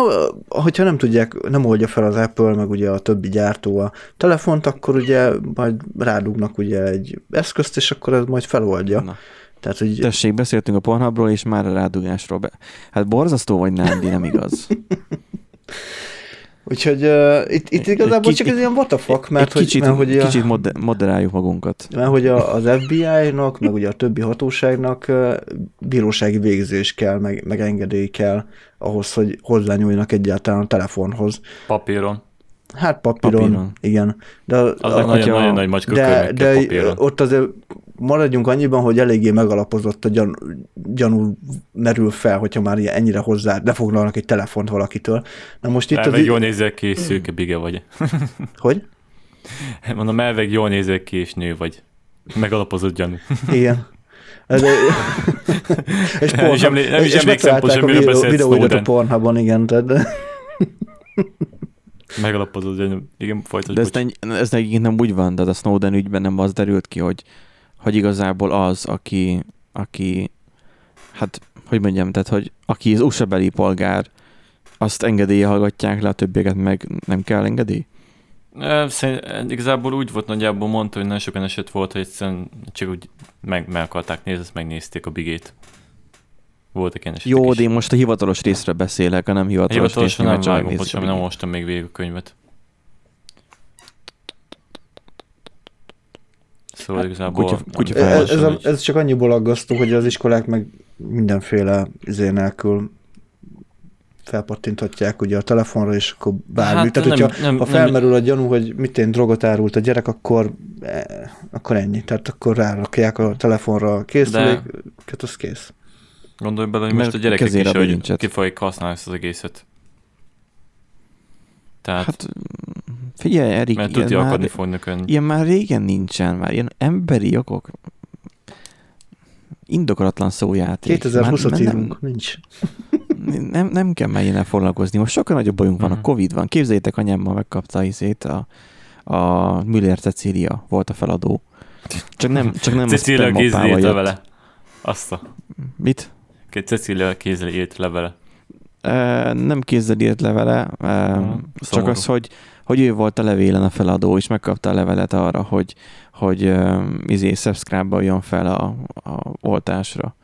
hogyha nem tudják, nem oldja fel az Apple, meg ugye a többi gyártó a telefont, akkor ugye majd rádugnak ugye egy eszközt, és akkor ez majd feloldja. Na. Tehát, hogy Tessék, beszéltünk a Pornhubról, és már a rádugásról. Be... Hát borzasztó vagy Nándi, nem igaz. Úgyhogy uh, itt, itt igazából Kicsi- csak ez ilyen what the fuck, mert Egy hogy, kicsit, mert, hogy, a, kicsit mod- moderáljuk magunkat. mert hogy a, az FBI-nak, meg ugye a többi hatóságnak uh, bírósági végzés kell, meg, meg engedély kell ahhoz, hogy hozzányúljanak egyáltalán a telefonhoz. Papíron. Hát papíron, Papíron. igen. De, Az a, a, nagyon, hogyha- nagyon nagy macska de, de papíron. ott azért maradjunk annyiban, hogy eléggé megalapozott a gyan, gyanú merül fel, hogyha már ilyen ennyire hozzá lefoglalnak egy telefont valakitől. Na most itt Elveg az... jól nézel ki, és szőke bige vagy. Hogy? Mondom, elveg jól nézel ki, és nő vagy. Megalapozott gyanú. Igen. De, és, Nem is emlé- nem is és megtalálták a videó, videóidat a. Pornhubon, igen, tehát Megalapozott gyanú. Igen, folytasd, De ez, ne, ez egyébként nem úgy van, de a Snowden ügyben nem az derült ki, hogy, hogy igazából az, aki, aki, hát, hogy mondjam, tehát, hogy aki az USA polgár, azt engedélye hallgatják le, a többieket meg nem kell engedély? Ö, Szerint, igazából úgy volt nagyjából mondta, hogy nagyon sokan eset volt, hogy egyszerűen csak úgy meg, meg akarták nézni, azt megnézték a bigét. Voltak ilyen esetek Jó, is. de én most a hivatalos részről beszélek, a nem hivatalos Hivatalosan részről, nem vágom, bocsánat, nem olvastam még végig a könyvet. Szóval igazából... kutya- nem kutya ez, a, ez csak annyiból aggasztó, hogy az iskolák meg mindenféle izé nélkül felpattinthatják ugye a telefonra, és akkor bármi. Hát Tehát, nem- hogyha nem- ha nem- felmerül a gyanú, hogy mit én drogot árult a gyerek, akkor, eh, akkor ennyi. Tehát akkor rárakják a telefonra a készüléket, az kész. Gondolj bele, hogy Mert most a gyerekek is, hogy ki fogják használni ezt az egészet. Tehát, hát, figyelj, Erik, mert tudja már, akadni fognak ön. ilyen már régen nincsen, már ilyen emberi okok. Indokolatlan szójáték. 2020-at Már- már írunk, nincs. nem, nem kell már ilyennel foglalkozni. Most sokkal nagyobb bajunk van, a Mhm. Covid van. Képzeljétek, anyámmal megkapta izét, a, a Müller Cecília volt a feladó. Csak nem, csak nem a Cecília jött. levele. Azt a... Mit? Cecília kézzel írt levele. E, nem kézzel írt levele, Mhm. csak Szomorú. az, hogy, hogy ő volt a levélen a feladó, és megkapta a levelet arra, hogy, hogy izé subscribe fel a, a oltásra.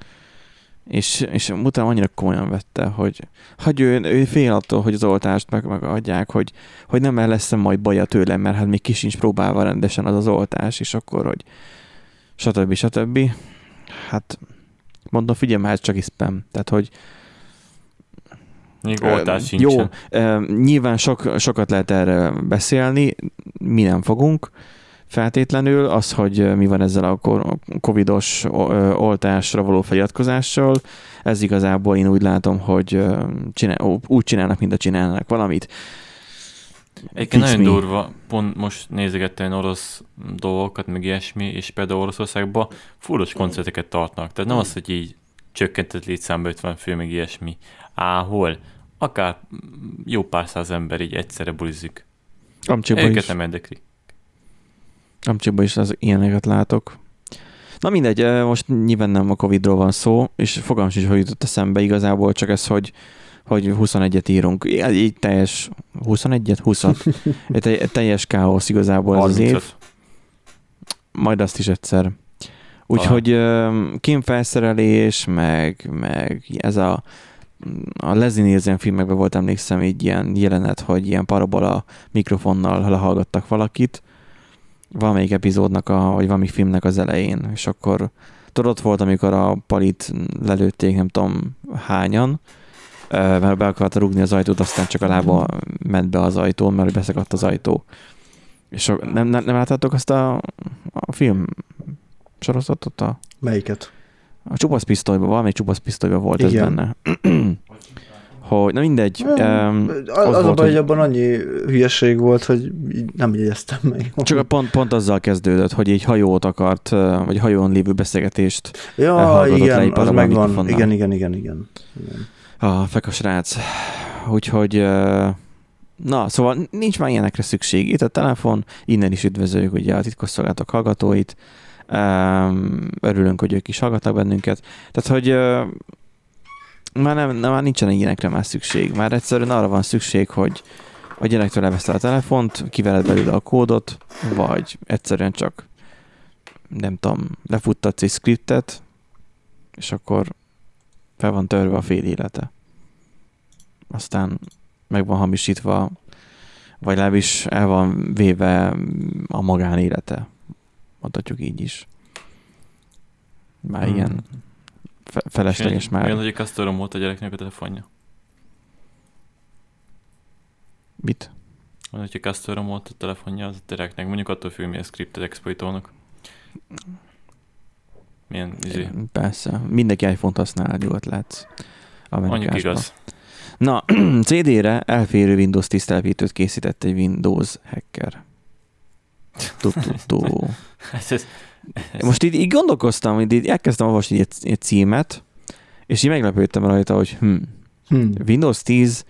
És, és utána annyira komolyan vette, hogy, hogy ő, ő fél attól, hogy az oltást meg, megadják, hogy, hogy nem lesz majd baja tőlem, mert hát még ki sincs próbálva rendesen az az oltás, és akkor, hogy stb. stb. Hát mondom, figyelj ez csak is spam. Tehát, hogy Még oltás Jó, sincsen. ö, nyilván sok, sokat lehet erre beszélni, mi nem fogunk feltétlenül. Az, hogy mi van ezzel a covidos oltásra való feliratkozással, ez igazából én úgy látom, hogy csinál, úgy csinálnak, mint a csinálnak valamit. Egyébként nagyon me. durva, pont most nézegettem orosz dolgokat, meg ilyesmi, és például Oroszországban fullos koncerteket tartnak. Tehát nem az, hogy így csökkentett létszámba 50 fő, meg ilyesmi. Áhol, akár jó pár száz ember így egyszerre bulizik. Amcsiba Őket is, nem érdekli. Amcsiba is az ilyeneket látok. Na mindegy, most nyilván nem a Covidról van szó, és fogalmam sincs, hogy jutott eszembe igazából, csak ez, hogy hogy 21-et írunk. Így, teljes, 21-et? 20 egy, te- egy teljes káosz igazából ez az év. 35. Majd azt is egyszer. Úgyhogy kémfelszerelés, meg, meg ez a a Leslie Nielsen filmekben volt emlékszem egy ilyen jelenet, hogy ilyen parabola mikrofonnal lehallgattak valakit, valamelyik epizódnak, a, vagy valami filmnek az elején, és akkor tudod, ott volt, amikor a palit lelőtték, nem tudom hányan, mert be akarta rúgni az ajtót, aztán csak a lába ment be az ajtón, mert beszakadt az ajtó. És nem, nem, nem láttátok azt a, a film sorozatot? A, Melyiket? A csupasz pisztolyban, valami csupasz pisztolyban volt Igen. ez benne. hogy, na mindegy. Um, az, az a volt, baj, hogy abban annyi hülyeség volt, hogy nem jegyeztem meg. csak a pont, pont azzal kezdődött, hogy egy hajót akart, vagy hajón lévő beszélgetést Ja, igen, egy az megvan. Igen, igen, igen, igen. igen. a feka srác. Úgyhogy na, szóval nincs már ilyenekre szükség. Itt a telefon, innen is üdvözöljük ugye a titkosszolgálatok hallgatóit. Örülünk, hogy ők is hallgatnak bennünket. Tehát, hogy már, nem, már nincsen ilyenekre már szükség. Már egyszerűen arra van szükség, hogy a gyerektől leveszed a telefont, kiveled belőle a kódot, vagy egyszerűen csak nem tudom, lefuttatsz egy scriptet, és akkor fel van törve a fél élete. Aztán meg van hamisítva, vagy legalábbis el van véve a magánélete. Mondhatjuk így is. Már Hmm. ilyen fe- felesleges már. Olyan, hogy a custom volt a gyereknek a telefonja. Mit? Olyan, hogy a custom volt a telefonja az a gyereknek. Mondjuk attól függ, milyen scriptet exploitolnak. Milyen izé. Persze. Mindenki iPhone-t használ, nyugodt látsz. Mondjuk igaz. Na, CD-re elférő Windows 10 telepítőt készített egy Windows hacker. Tu-tu-tu. Ez, ez, ez, Most így, így gondolkoztam, így, így elkezdtem olvasni egy, egy címet, és így meglepődtem rajta, hogy hm, Hm. Windows 10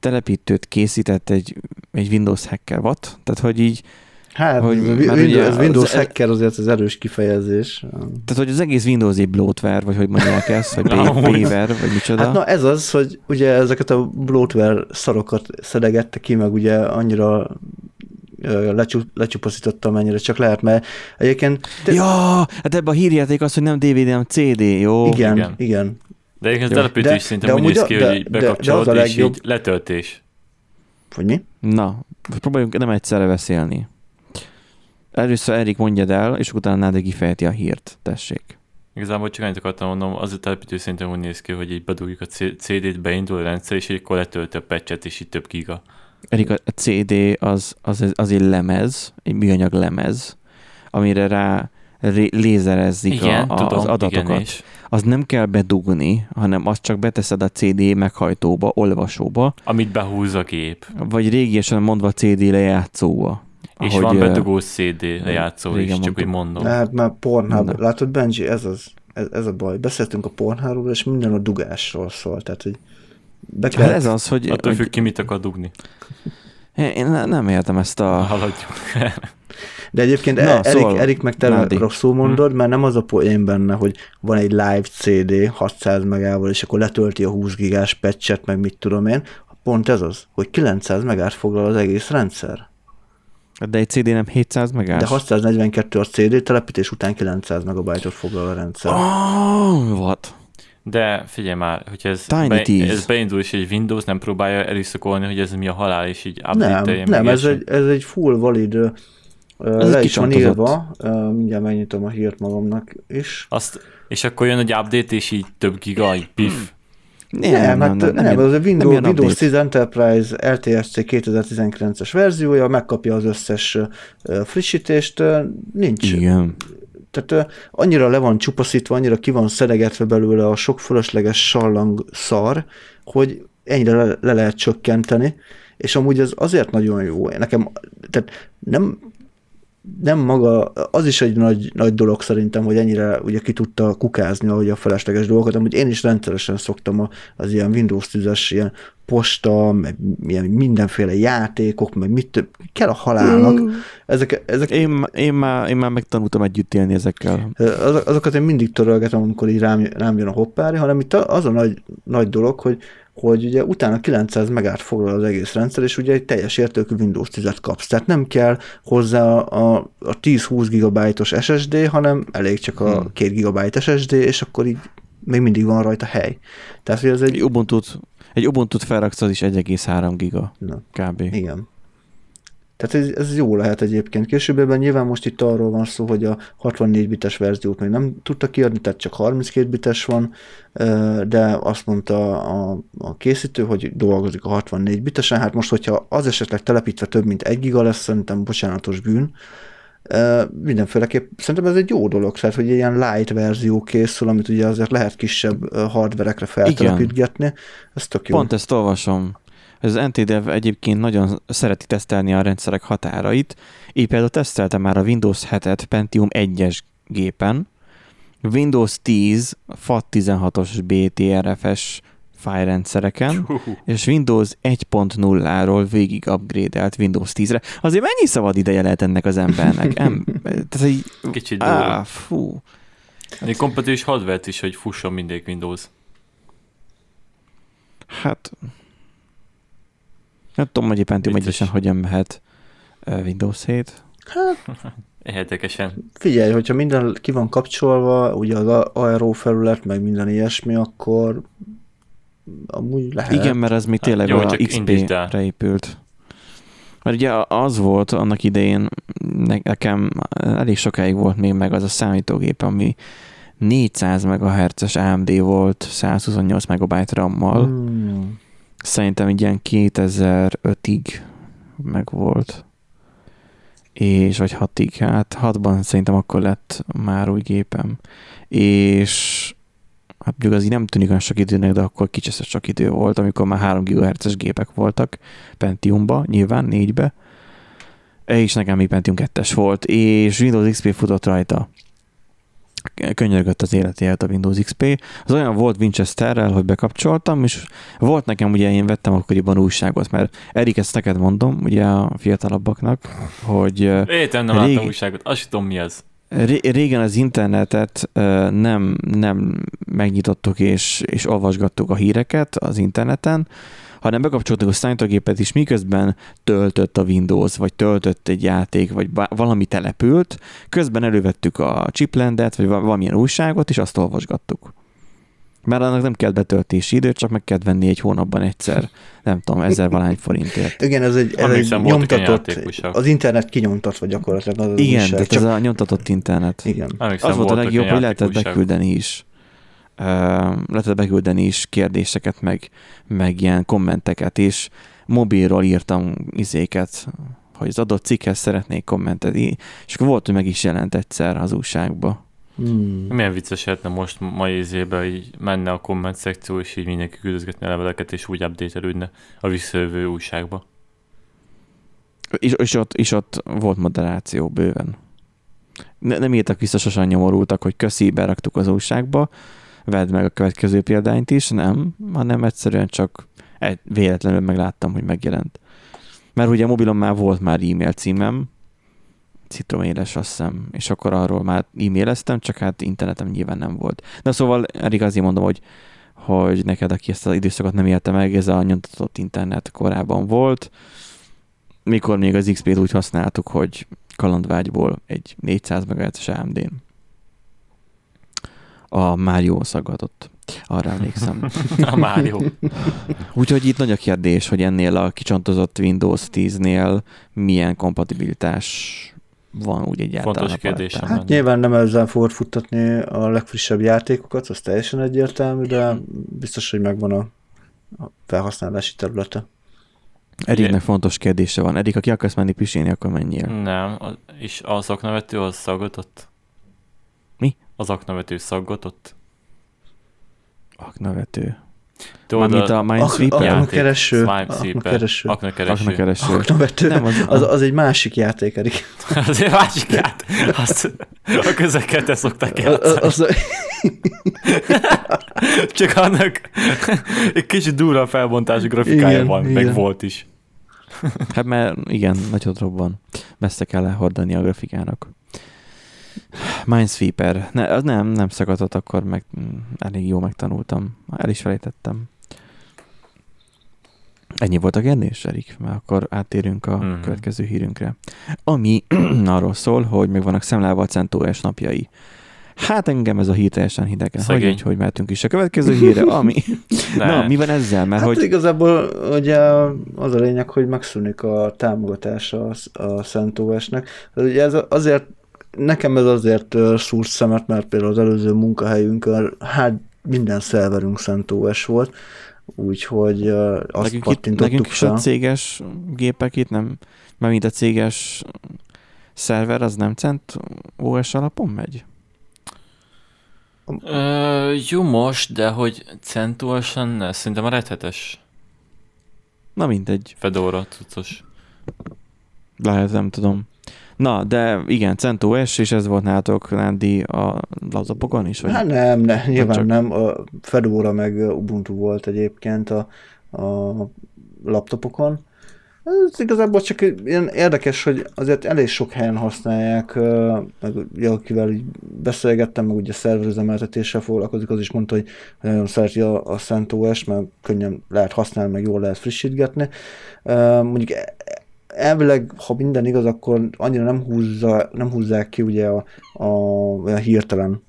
telepítőt készített egy, egy Windows hacker, what? Tehát, hogy így, Hát, Hogy- Windows, ugye Windows az- hacker azért az erős kifejezés. tehát, hogy az egész Windows egy bloatware, vagy hogy mondják ezt, vagy. Paver, vagy micsoda. Hát na ez az, hogy ugye ezeket a bloatware szarokat szedegette ki, meg ugye annyira ö, lecsu, lecsupaszította, amennyire csak lehet, mert egyébként te, Ja, hát ebben a hírjáték az, hogy nem DVD, hanem CD, jó? igen, igen. igen, de egyébként Jó. telepítés De- szerintem de úgy néz a- ki, de- hogy így de- de az bekapcsolod, a és legjobb- így letöltés. Vagy mi? Na, próbáljunk nem egyszerre beszélni. Először Erik mondjad el, és utána Nádegi fejti a hírt. Tessék. Igazából csak annyit akartam mondom, az a telepítő szerintem úgy néz ki, hogy így bedugjuk a CD-t, beindul a rendszer, és így akkor letölti a patchet, és így több giga. Erik, a CD az, az, az egy lemez, egy műanyag lemez, amire rá lézerezik Igen, a, a, tudom, az adatokat. igen, Az nem kell bedugni, hanem azt csak beteszed a CD meghajtóba, olvasóba, amit behúz a gép. vagy régiesen mondva CD lejátszóba. És Ahogy, van ö, bedugós CD lejátszó is, régen csak mondtuk. úgy mondom. Hát már Pornhub, látod Benji, ez az, ez, ez a baj. Beszéltünk a Pornhubról, és minden a dugásról szól, tehát hogy Hát kell, ez az, hogy, Attól hogy függ ki, mit akar dugni. én ne- nem értem ezt a... Haladjunk. De egyébként Na, Na, Erik, szóval, Erik meg te Nádi. rosszul mondod, mert nem az a poén benne, hogy van egy live CD 600 megával, és akkor letölti a 20 gigás patchet, meg mit tudom én. Pont ez az, hogy 900 megát foglal az egész rendszer. De egy CD nem 700 megás? De 642 a CD, telepítés után 900 megabajtot foglal a rendszer. Oh, what? De figyelj már, hogy ez, Tiny be, ez beindul, és egy Windows nem próbálja erőszakolni, hogy ez mi a halál, és így nem, update nem ez, egy, ez egy full valid, Ez le egy is van írva, ö, mindjárt megnyitom a hírt magamnak is. Azt, és akkor jön egy update, és így több giga, így pif. Nem, nem, hát nem, nem, az a Windows, ilyen Windows update. 10 Enterprise LTSC 2019-es verziója, megkapja az összes frissítést, nincs. Igen. Tehát annyira le van csupaszítva, annyira ki van szedegetve belőle a sok fölösleges sallang szar, hogy ennyire le, le lehet csökkenteni, és amúgy ez azért nagyon jó. Nekem, tehát nem, nem maga, az is egy nagy, nagy dolog szerintem, hogy ennyire ugye ki tudta kukázni ahogy a felesleges dolgokat, amúgy én is rendszeresen szoktam az ilyen Windows 10-es ilyen posta, meg ilyen mindenféle játékok, meg mit több, kell a halálnak. Ezek, ezek, Én, én, már, én már megtanultam együtt élni ezekkel. az, azokat én mindig törölgetem, amikor így rám, rám jön a hoppári, hanem itt az a nagy, nagy dolog, hogy, hogy ugye utána 900 megát foglal az egész rendszer, és ugye egy teljes értékű Windows 10-et kapsz. Tehát nem kell hozzá a, a, a 10-20 gigabájtos SSD, hanem elég csak a Hmm. 2 gigabyte SSD, és akkor így még mindig van rajta hely. Tehát, hogy ez Egy egy... Ubuntu-t, egy Ubuntu-t felraksz, az is 1,3 giga Na, kb. igen. Tehát ez, ez jó lehet egyébként. Későbben nyilván most itt arról van szó, hogy a 64 bites verziót még nem tudta kiadni, tehát csak 32 bites van, de azt mondta a, a készítő, hogy dolgozik a 64 bitesen. Hát most, hogyha az esetleg telepítve több mint 1 giga lesz, szerintem bocsánatos bűn. Ö, Mindenféleképp szerintem ez egy jó dolog, tehát hogy egy ilyen light verzió készül, amit ugye azért lehet kisebb hardverekre feltelepítgetni. Ez tök jó. Pont ezt olvasom. Ez az NTDev egyébként nagyon szereti tesztelni a rendszerek határait. Így például tesztelte már a Windows 7-et Pentium 1-es gépen, Windows 10 FAT16-os BTRFS fájrendszereken, Hú, és Windows 1.0-ról végig upgrade-elt Windows 10-re. Azért mennyi szabad ideje lehet ennek az embernek? Em, tehát így, Kicsit á, fú. Egy kompatibilis hardware is, hogy fusson mindig Windows. Hát nem tudom, hogy Pentium Vicces. 1 hogyan mehet Windows 7. Érdekesen. Figyelj, hogyha minden ki van kapcsolva, ugye az a- aero felület, meg minden ilyesmi, akkor amúgy lehet. Igen, mert ez még Hát tényleg jó, a. XP-re épült. Mert ugye az volt annak idején, ne- nekem elég sokáig volt még meg az a számítógép, ami 400 MHz-es AMD volt 128 MB RAM-mal. Hmm. Szerintem így ilyen 2005-ig meg volt. És vagy 6-ig, hát 6-ban szerintem akkor lett már új gépem. És hát mondjuk az így nem tűnik olyan sok időnek, de akkor kicseszett sok idő volt, amikor már 3 GHz-es gépek voltak Pentiumba, nyilván 4-be. És nekem még Pentium 2-es volt, és Windows XP futott rajta. Könyörgött az életéért a Windows XP. Az olyan volt Winchesterrel, hogy bekapcsoltam, és volt nekem, ugye én vettem akkoriban újságot, mert Erik, ezt neked mondom, ugye a fiatalabbaknak, hogy Értem, nem láttam újságot. Azt tudom, mi az. Ré- régen az internetet nem, nem megnyitottuk és, és olvasgattuk a híreket az interneten, hanem bekapcsoltuk a számítógépet is, miközben töltött a Windows, vagy töltött egy játék, vagy valami települt, közben elővettük a chiplandet, vagy va- valamilyen újságot, és azt olvasgattuk. Mert annak nem kell betöltési időt, csak meg kell venni egy hónapban egyszer, nem tudom, ezer valány forintért. Igen, ez egy, ez egy nyomtatott, az internet kinyomtatva gyakorlatilag az, az Igen, újság. tehát ez a nyomtatott internet. Igen. Emlékszem, Az volt a legjobb, hogy lehetett beküldeni is. Uh, lehetett beküldeni is kérdéseket, meg, meg ilyen kommenteket, és mobilról írtam izéket, hogy az adott cikkhez szeretnék kommenteni, és akkor volt, hogy meg is jelent egyszer az újságba. Hmm. Milyen vicces lehetne most mai izébe, így menne a komment szekció, és így mindenki küldözgetne leveleket, és úgy update a visszajövő újságba. És, és, ott, és ott volt moderáció bőven. Ne, nem írtak vissza, sosem nyomorultak, hogy köszi, beraktuk az újságba, vedd meg a következő példányt is, nem, hanem egyszerűen csak egy, véletlenül megláttam, hogy megjelent. Mert ugye a mobilon már volt már e-mail címem, citroméles azt hiszem, és akkor arról már e-maileztem, csak hát internetem nyilván nem volt. De szóval azért mondom, hogy, hogy neked, aki ezt az időszakot nem élte meg, ez a nyomtatott internet korábban volt, mikor még az XP-t úgy használtuk, hogy kalandvágyból egy 400 MHz-es AMD-n a Mario szaggatott. Arra emlékszem. A Mario. Úgyhogy itt nagy a kérdés, hogy ennél a kicsontozott Windows 10-nél milyen kompatibilitás van úgy egyáltalán. Fontos kérdés. Hát nyilván nem ezzel fogod futtatni a legfrissebb játékokat, az teljesen egyértelmű, de biztos, hogy megvan a, a felhasználási területe. Eriknek fontos kérdése van. Erik, aki akarsz menni pisilni, akkor menjél. Nem, és az aknavető az szaggatott? Mi? Az aknavető szaggatott? Aknavető. Tudod, Mármint a Minesweeper? Ak- játék, aknakereső. Swipe-sweeper, Aknakereső. Aknakereső. Aknakereső. Aknavető. Nem, az, Az, az egy másik játék, Erik. Az egy másik át. Azt a közeket szokták játszani. az, Csak annak egy kicsit durva a felbontású grafikája Igen, van, igen. meg volt is. Hát mert igen, nagyot robban. Messze kell elhordani a grafikának. Minesweeper. Ne, az nem, nem szakadott, akkor meg mm, elég jó megtanultam. El is felejtettem. Ennyi volt a kérdés, Erik, mert akkor áttérünk a Mhm. következő hírünkre. Ami arról szól, hogy meg vannak szemlálva a CentOS napjai. Hát engem ez a hír teljesen hidegen. Hogy, Szegény. úgy, hogy mehetünk is a következő hírre, ami... Na, mi van ezzel? Mert hát hogy... igazából ugye az a lényeg, hogy megszűnik a támogatása a, a CentOS-nek. Ugye ez azért, nekem ez azért szúrt szemet, mert például az előző munkahelyünkön hát minden szerverünk CentOS volt, úgyhogy azt nekünk, itt, pattintottuk nekünk is a céges gépek itt nem, mert mint a céges szerver, az nem cent OS alapon megy? Ö, jó most, de hogy centuosan ne, szerintem a redhetes Na mindegy, Fedora cuccos. lehet, nem tudom. Na, de igen, CentOS, és ez volt nálatok, Nándi, a laptopokon is? Vagy? Hát nem, ne, nyilván csak- nem. A Fedora meg Ubuntu volt egyébként a, a laptopokon. Ez igazából csak ilyen érdekes, hogy azért elég sok helyen használják, meg ugye, akivel így beszélgettem, meg ugye szerverüzemeltetéssel foglalkozik, az is mondta, hogy nagyon szereti a, a CentOS, mert könnyen lehet használni, meg jól lehet frissítgetni. Mondjuk elvileg, ha minden igaz, akkor annyira nem, húzza, nem húzzák ki ugye a, a, olyan hirtelen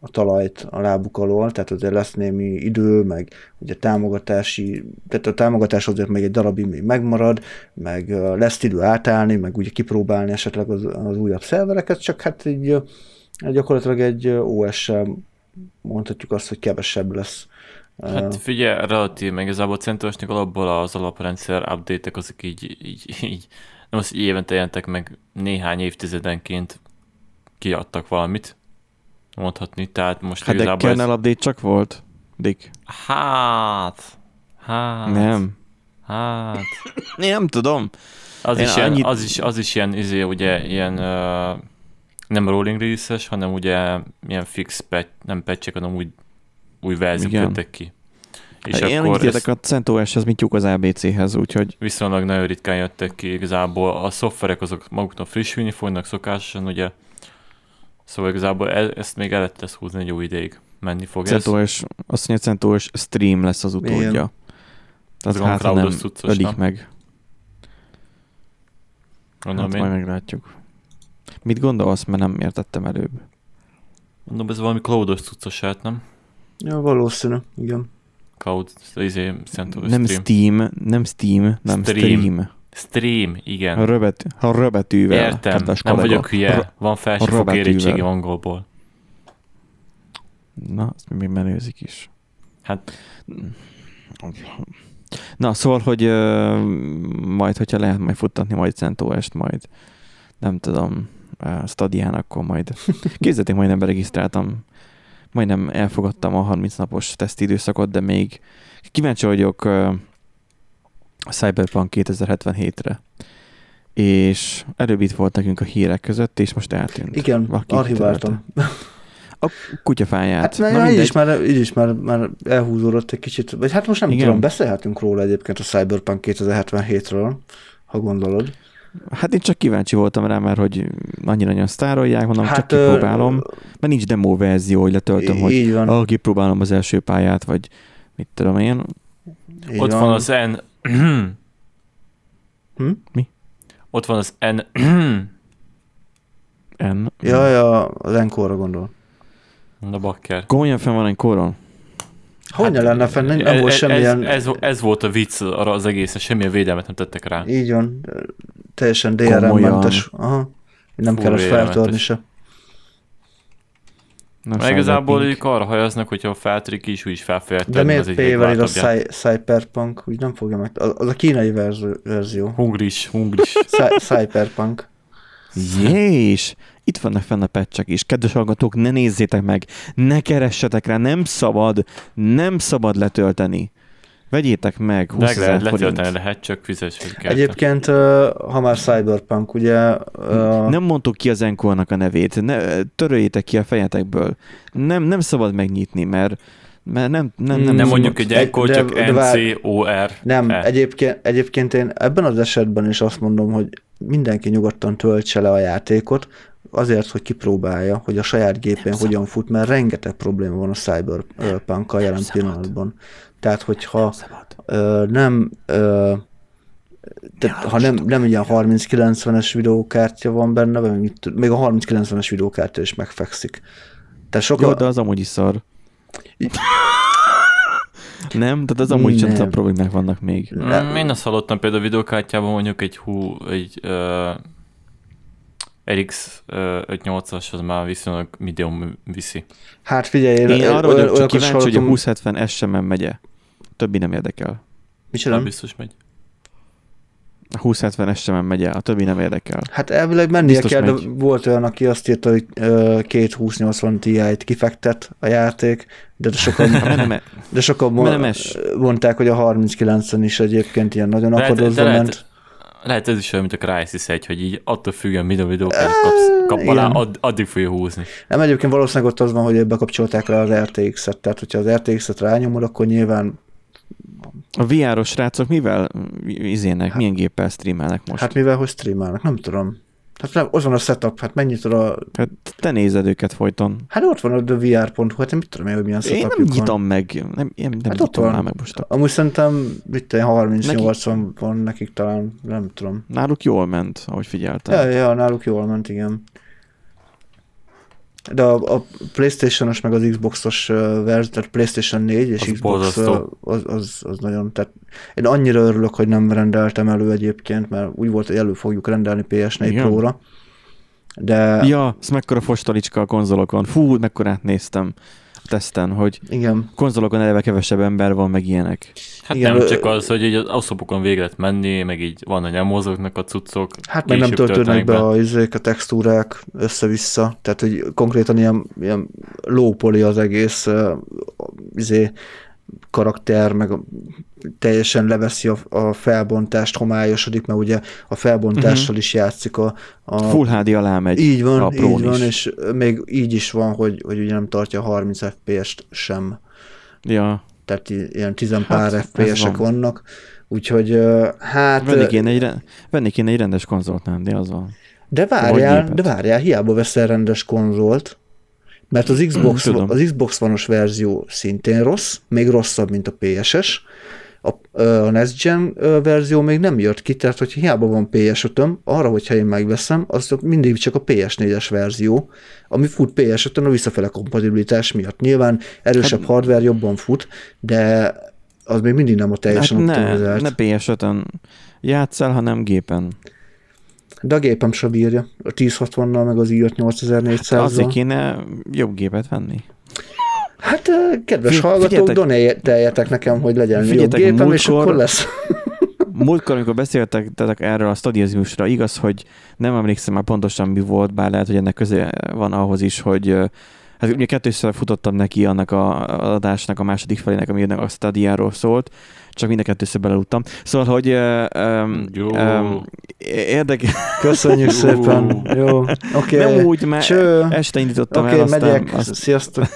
a talajt a lábuk alól, tehát azért lesz némi idő, meg ugye támogatási, tehát a támogatás azért még egy darabig még megmarad, meg lesz idő átállni, meg ugye kipróbálni esetleg az, az újabb szervereket, csak hát így gyakorlatilag egy OS-sel mondhatjuk azt, hogy kevesebb lesz. Hát figyelj, relatív, meg igazából a centuosnak alapból az alaprendszer update-ek azok így, így, így nem az, hogy évente jelentek meg néhány évtizedenként kiadtak valamit, mondhatni, tehát most Hát de igazából kernel update csak volt, Dick. Hát, hát, Nem. hát, Én nem tudom. az Én is, ilyen, annyit- az is, az is ilyen, izé, ugye, ilyen, uh, nem rolling release hanem ugye ilyen fix patch, nem patch hanem úgy új verziók Igen. jöttek ki. És És Én akkor annyit ezt a CentOS-hez, mint lyuk az ABC-hez, úgyhogy viszonylag nagyon ritkán jöttek ki, igazából a szoftverek azok maguknak frissülni fognak szokásosan, ugye, szóval igazából e- ezt még el lehet ezt húzni egy jó ideig. Menni fog ez. CentOS, azt mondja, CentOS Stream lesz az utódja. Igen. Tehát Ez hát, ha nem cuccos, ölik nem? meg. Gondolom hát én. majd meglátjuk. Mit gondolsz, mert nem értettem előbb. Mondom, ez valami cloudos cuccos hát, nem? Ja, valószínű, igen. Cloud, izé, CentOS nem Stream. Steam, nem Steam, nem Stream. Stream. Stream, igen. Ha, röbet, ha röbetűvel. Értem, nem kollega. vagyok hülye. Van felsőfokú érettségi angolból. Na, azt még menőzik is. Hát, Na, szóval, hogy ö, majd, hogyha lehet majd futtatni majd CentOS-t, majd nem tudom, uh, Stadián, akkor majd kézzeték, majdnem beregisztráltam, majdnem elfogadtam a 30 napos tesztidőszakot, de még kíváncsi vagyok a Cyberpunk 2077-re. És előbb itt volt nekünk a hírek között, és most eltűnt. Igen, Valaki archiváltam. A kutyafáját. Hát na, na így, is már, így is már, már elhúzódott egy kicsit, vagy hát most nem Igen. tudom, beszélhetünk róla egyébként a Cyberpunk 2077-ről, ha gondolod. Hát én csak kíváncsi voltam rá, mert hogy annyira nagyon sztárolják, mondom, hát, csak kipróbálom, mert nincs demo verzió, hogy letöltöm, hogy van. Ah, kipróbálom az első pályát, vagy mit tudom én. Így Ott van, van az N... hm? Mi? Ott van az N... N... Ja, ja, az N-kóra gondol. Na bakker. Komolyan fenn van egy Hogyan hát, lenne fenn? Nem, nem volt semmilyen... Ez, ez, ez, volt a vicc arra az egész, semmilyen védelmet nem tettek rá. Így van. Teljesen DRM-mentes. Aha. Nem kellett feltörni se. Nem Meg igazából ők arra hajaznak, hogyha a feltörik is, úgy is felfejlett. De miért p a Cyberpunk? Úgy nem fogja meg... Az a kínai verzió. Hungris, hungris. Cyberpunk. Jés! Itt vannak fenn a pecsek is. Kedves hallgatók, ne nézzétek meg, ne keressetek rá, nem szabad, nem szabad letölteni. Vegyétek meg, 20 meg lehet letölteni, lehet, csak fizessük Egyébként, ha már Cyberpunk, ugye... Nem mondtuk ki az enkornak a nevét, ne, töröljétek ki a fejetekből. Nem, nem szabad megnyitni, mert mert nem, nem, nem, nem mondjuk, hogy Enkor, csak N-C-O-R. Nem, e. egyébként, egyébként én ebben az esetben is azt mondom, hogy mindenki nyugodtan töltse le a játékot, azért, hogy kipróbálja, hogy a saját gépén nem hogyan fut, mert rengeteg probléma van a Cyberpunk-kal jelen nem pillanatban. Tehát, hogyha nem, ö, nem ö, tehát, ha nem, nem ilyen 30-90-es videókártya van benne, vagy még a 30-90-es videókártya is megfekszik. Tehát sokkal... Jó, de az amúgy is szar. nem? Tehát az amúgy nem. sem problémák vannak még. Nem. Én azt hallottam például a videókártyában mondjuk egy hú, egy uh, RX 58-as az már viszonylag medium viszi. Hát figyelj, én, én arra vagyok csak kíváncsi, hogy a 2070 S sem megye. Többi nem érdekel. Mi sem? Biztos megy. A 2070 S sem megy el, a többi nem érdekel. Hát elvileg mennie Biztos kell, megy. de volt olyan, aki azt írta, hogy két 2080 Ti-t kifektet a játék, de sokan, de sokan mondták, hogy a 39-en is egyébként ilyen nagyon akadozva ment. Lehet, ez is olyan, mint a Crysis 1, hogy így attól függően minden videókat kapsz, kap alá, add, addig fogja húzni. Nem, egyébként valószínűleg ott az van, hogy bekapcsolták rá az RTX-et, tehát hogyha az RTX-et rányomod, akkor nyilván a VR-os srácok mivel izének, hát, milyen géppel streamelnek most? Hát mivel, hogy streamelnek, nem tudom. Hát nem, ott van a setup, hát mennyit a... Hát te nézed őket folyton. Hát ott van a VR.hu, hát nem tudom én, hogy milyen setup Én nem nyitom van. meg, nem, én nem hát nyitom már meg most. Amúgy szerintem mit 30-80 Neki... van nekik talán, nem tudom. Náluk jól ment, ahogy figyeltem. Ja, ja, náluk jól ment, igen. De a, a Playstation-os meg az Xbox-os verzió, tehát Playstation 4 és az Xbox az, az, az nagyon, tehát én annyira örülök, hogy nem rendeltem elő egyébként, mert úgy volt, hogy elő fogjuk rendelni PS4 Pro-ra. De... Ja, ez mekkora fostalicska a konzolokon. Fú, mekkorát néztem teszten, hogy Igen. konzolokon eleve kevesebb ember van, meg ilyenek. Hát Igen, nem csak az, hogy így az oszlopokon végre lehet menni, meg így van, hogy nem mozognak a cuccok. Hát meg nem töltődnek be, be a, izék, a textúrák össze-vissza, tehát hogy konkrétan ilyen, ilyen low poly az egész uh, izé, karakter, meg teljesen leveszi a, a felbontást, homályosodik, mert ugye a felbontással uh-huh. is játszik a, a... Full HD alá megy. Így van, a így van, is. és még így is van, hogy, hogy ugye nem tartja 30 FPS-t sem. Ja. Tehát ilyen tizenpár hát, FPS-ek van. vannak, úgyhogy hát... Vennék én egy, vennék én egy rendes konzolt, nem, de az van. De várjál, de várjál, hiába veszel rendes konzolt, mert az Xbox, mm, az Xbox One-os verzió szintén rossz, még rosszabb, mint a PS-es. A, a Next Gen verzió még nem jött ki, tehát hogyha hiába van PS5-öm, arra, hogyha én megveszem, az mindig csak a PS4-es verzió, ami fut PS5-ön a visszafele kompatibilitás miatt. Nyilván erősebb hát, hardware jobban fut, de az még mindig nem a teljesen hát optimizált. Ne, ne PS5-ön játszál, hanem gépen. De a gépem sem bírja. A 1060-nal, meg az i5 8400 hát azért kéne jobb gépet venni. Hát, kedves hallgatók, donáljetek nekem, hogy legyen jobb gépem, múltkor, és akkor lesz. múltkor, amikor beszéltek erről a stadiazmusra, igaz, hogy nem emlékszem már pontosan mi volt, bár lehet, hogy ennek köze van ahhoz is, hogy Hát ugye kettőször futottam neki annak a adásnak a második felének, ami a Stadiáról szólt, csak mind a kettőször beleludtam. Szóval, hogy um, Jó. um, érdekes, Köszönjük Jó. szépen. Jó, oké. nem úgy, mert Cső. este indítottam Oké, el, aztán megyek. azt, Sziasztok.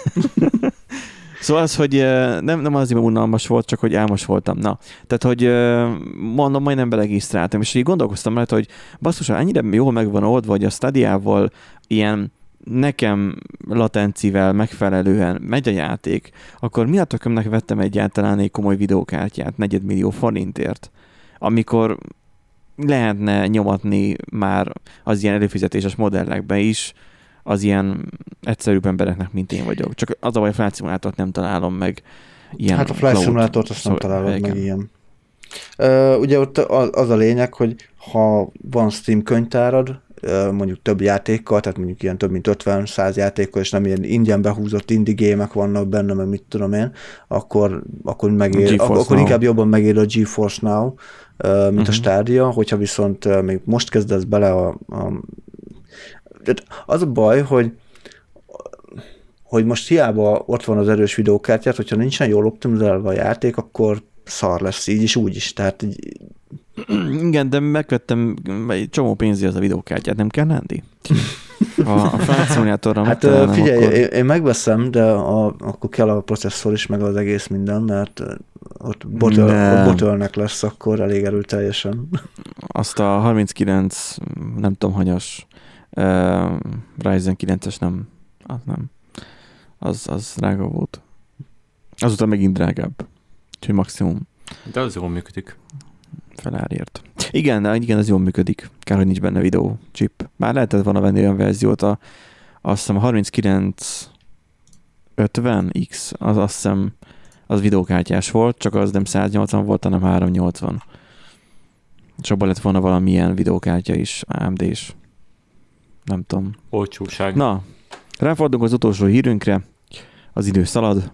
Szóval az, hogy nem, nem azért, mert unalmas volt, csak hogy álmos voltam. Na, tehát, hogy mondom, majdnem belegisztráltam, és így gondolkoztam rajta, hogy basszus, ennyire jól meg van oldva, hogy a stadiával ilyen nekem latencivel megfelelően megy a játék, akkor mi a tökömnek vettem egyáltalán egy komoly videókártyát negyedmillió forintért, amikor lehetne nyomatni már az ilyen előfizetéses modellekbe is, az ilyen egyszerűbb embereknek, mint én vagyok. Csak az a baj, a Flight Simulátort nem találom meg. Ilyen hát a Flight cloud Simulátort azt nem szó- találod meg ilyen. Ö, ugye ott az, a lényeg, hogy ha van Steam könyvtárad, mondjuk több játékkal, tehát mondjuk ilyen több mint 50-100 játékkal, és nem ilyen ingyen behúzott indie gémek vannak benne, meg mit tudom én, akkor, akkor, megér, akkor, Now. inkább jobban megér a GeForce Now, mint Mhm. a Stadia, hogyha viszont még most kezdesz bele a, a az a baj, hogy hogy most hiába ott van az erős videókártyát, hogyha nincsen jól optimizálva a játék, akkor szar lesz így is úgy is. Tehát így, Igen, de megvettem egy csomó pénzért az a videókártyát, nem kell Nándi? A, a Simulatorra hát figyelj, akkor... én, én megveszem, de a, akkor kell a processzor is, meg az egész minden, mert ott, botölnek lesz akkor elég erőteljesen. azt a 39, nem tudom, hanyas uh, Ryzen 9-es nem, az nem. Az, az drága volt. Azután megint drágább. Úgyhogy maximum De az jól működik. Felárért. Igen, igen, ez jól működik. Kár, hogy nincs benne videó chip. Már lehetett volna venni olyan verziót, a, azt hiszem a 39 50X, az azt hiszem az videókártyás volt, csak az nem 180 volt, hanem 380. És abban lett volna valamilyen videókártya is, AMD-s. Nem tudom. Olcsóság. Na, ráfordulunk az utolsó hírünkre. Az idő szalad,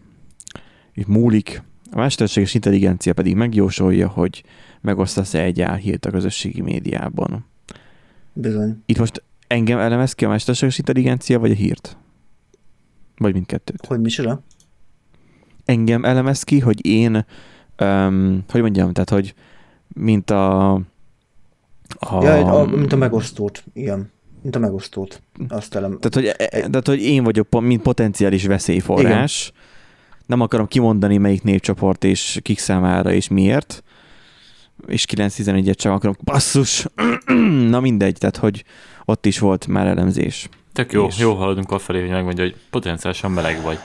itt múlik. A mesterséges intelligencia pedig megjósolja, hogy megosztasz-e egy álhírt a közösségi médiában. Bizony. Itt most engem elemez ki a mesterséges intelligencia, vagy a hírt? Vagy mindkettőt? Hogy micsoda? Engem elemez ki, hogy én, um, hogy mondjam, tehát, hogy mint a... a Ja, a, mint a megosztót, igen. Mint a megosztót. Azt elem. Tehát, hogy, e- tehát, hogy én vagyok, mint potenciális veszélyforrás. Igen. Nem akarom kimondani, melyik népcsoport és kik számára és miért. És 9-11-et sem akarom. Basszus! Na mindegy, tehát, hogy ott is volt már elemzés. Tök jó, És- jó haladunk afelé, hogy megmondja, hogy potenciálisan meleg vagy.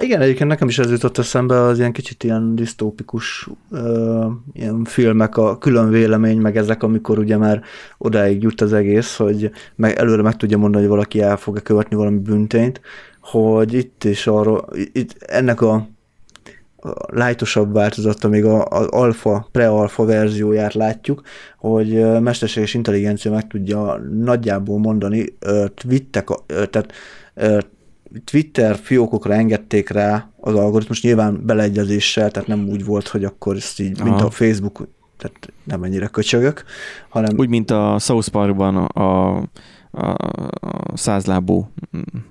Igen, egyébként nekem is ez jutott eszembe az ilyen kicsit ilyen disztópikus ö, ilyen filmek, a külön vélemény, meg ezek, amikor ugye már odáig jut az egész, hogy meg előre meg tudja mondani, hogy valaki el fog-e követni valami büntényt, hogy itt is arról, itt ennek a, a lájtosabb változata, még az alfa, pre-alfa verzióját látjuk, hogy mesterséges intelligencia meg tudja nagyjából mondani, twittek, tehát Twitter fiókokra engedték rá az algoritmus, nyilván beleegyezéssel, tehát nem úgy volt, hogy akkor ezt így, mint Aha. a Facebook, tehát nem ennyire köcsögök, hanem Úgy, mint a South Parkban a, a, a százlábú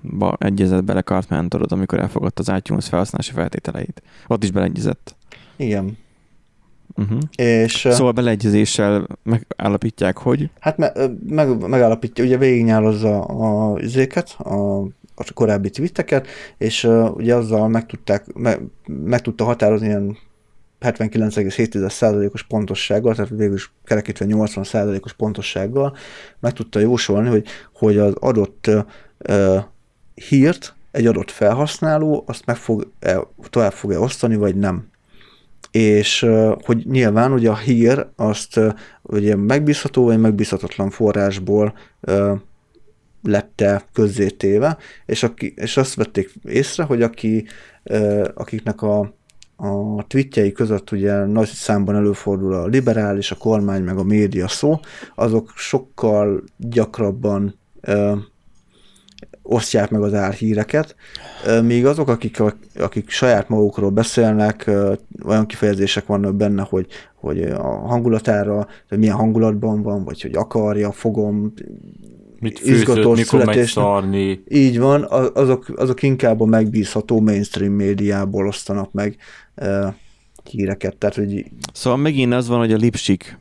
ba egyezett bele Cartman, tudod, amikor elfogadta az iTunes felhasználási feltételeit. Ott is beleegyezett. igen. Uh-huh. És szóval... Beleegyezéssel megállapítják, hogy hát me, meg, megállapítja, ugye végignyálozza a izéket, a, a korábbi tweeteket, és uh, ugye azzal meg, tudták, meg, meg tudta határozni ilyen 79,7%-os pontossággal, tehát végül is kerekítve 80%-os pontossággal meg tudta jósolni, hogy, hogy az adott uh, hírt egy adott felhasználó azt meg fog tovább fogja osztani, vagy nem. És uh, hogy nyilván ugye a hír azt uh, ugye megbízható vagy megbízhatatlan forrásból uh, lette közzétéve, és, aki, és azt vették észre, hogy aki, uh, akiknek a a tweetjei között ugye nagy számban előfordul a liberális, a kormány, meg a média szó, azok sokkal gyakrabban ö, osztják meg az árhíreket, ö, míg azok, akik, akik saját magukról beszélnek, ö, olyan kifejezések vannak benne, hogy, hogy a hangulatára, hogy milyen hangulatban van, vagy hogy akarja, fogom, Mit izgatós mikor szarni. Így van, azok, azok inkább a megbízható mainstream médiából osztanak meg uh, híreket, tehát hogy Szóval megint az van, hogy a lipsik,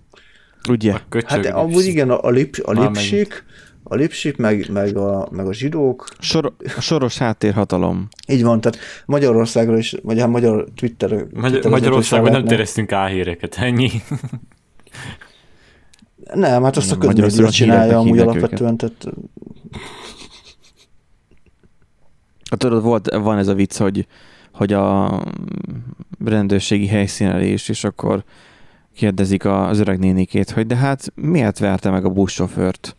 ugye? A hát amúgy igen, a, a, lip, a lipsik, a lipsik, meg, meg, a, meg a zsidók, Sor, a soros háttérhatalom. így van, tehát Magyarországra is, vagy hát magyar Twitter, Magy- Twitter Magyarországon nem tereztünk álhíreket, ennyi. Nem, hát azt a közmédia csinálja amúgy alapvetően, tehát Hát tudod, volt, van ez a vicc, hogy, hogy a rendőrségi helyszínelés, és akkor kérdezik az öreg nénikét, hogy de hát miért verte meg a buszsofőrt?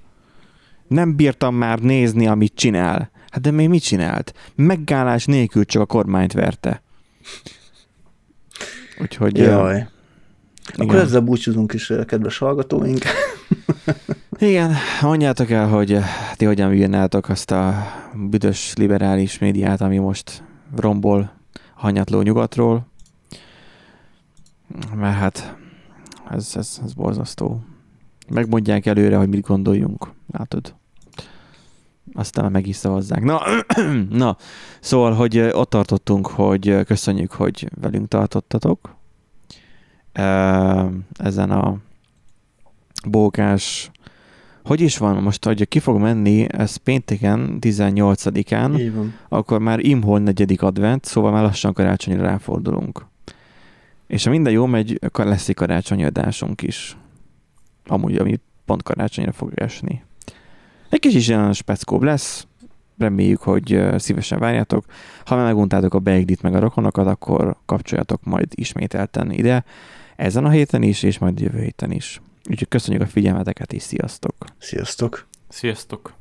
Nem bírtam már nézni, amit csinál. Hát de még mit csinált? Megállás nélkül csak a kormányt verte. Úgyhogy... jaj. Akkor igen. ezzel búcsúzunk is, kedves hallgatóink. Igen, mondjátok el, hogy ti hogyan bírnátok azt a büdös liberális médiát, ami most rombol hanyatló nyugatról. Mert hát ez, ez, ez borzasztó. Megmondják előre, hogy mit gondoljunk. Látod? Aztán meg is szavazzák. Na, na, szóval, hogy ott tartottunk, hogy köszönjük, hogy velünk tartottatok. Ezen a bókás hogy is van most, hogy ki fog menni, ez pénteken, 18-án, Így van. akkor már imhol negyedik advent, szóval már lassan karácsonyra ráfordulunk. És ha minden jól megy, akkor lesz egy karácsonyi adásunk is. Amúgy, ami pont karácsonyra fog esni. Egy kis is ilyen speckóbb lesz, reméljük, hogy szívesen várjátok. Ha meguntátok a beiglit meg a rokonokat, akkor kapcsoljatok majd ismételten ide, ezen a héten is, és majd jövő héten is. Úgyhogy köszönjük a figyelmeteket, és sziasztok! Sziasztok! Sziasztok!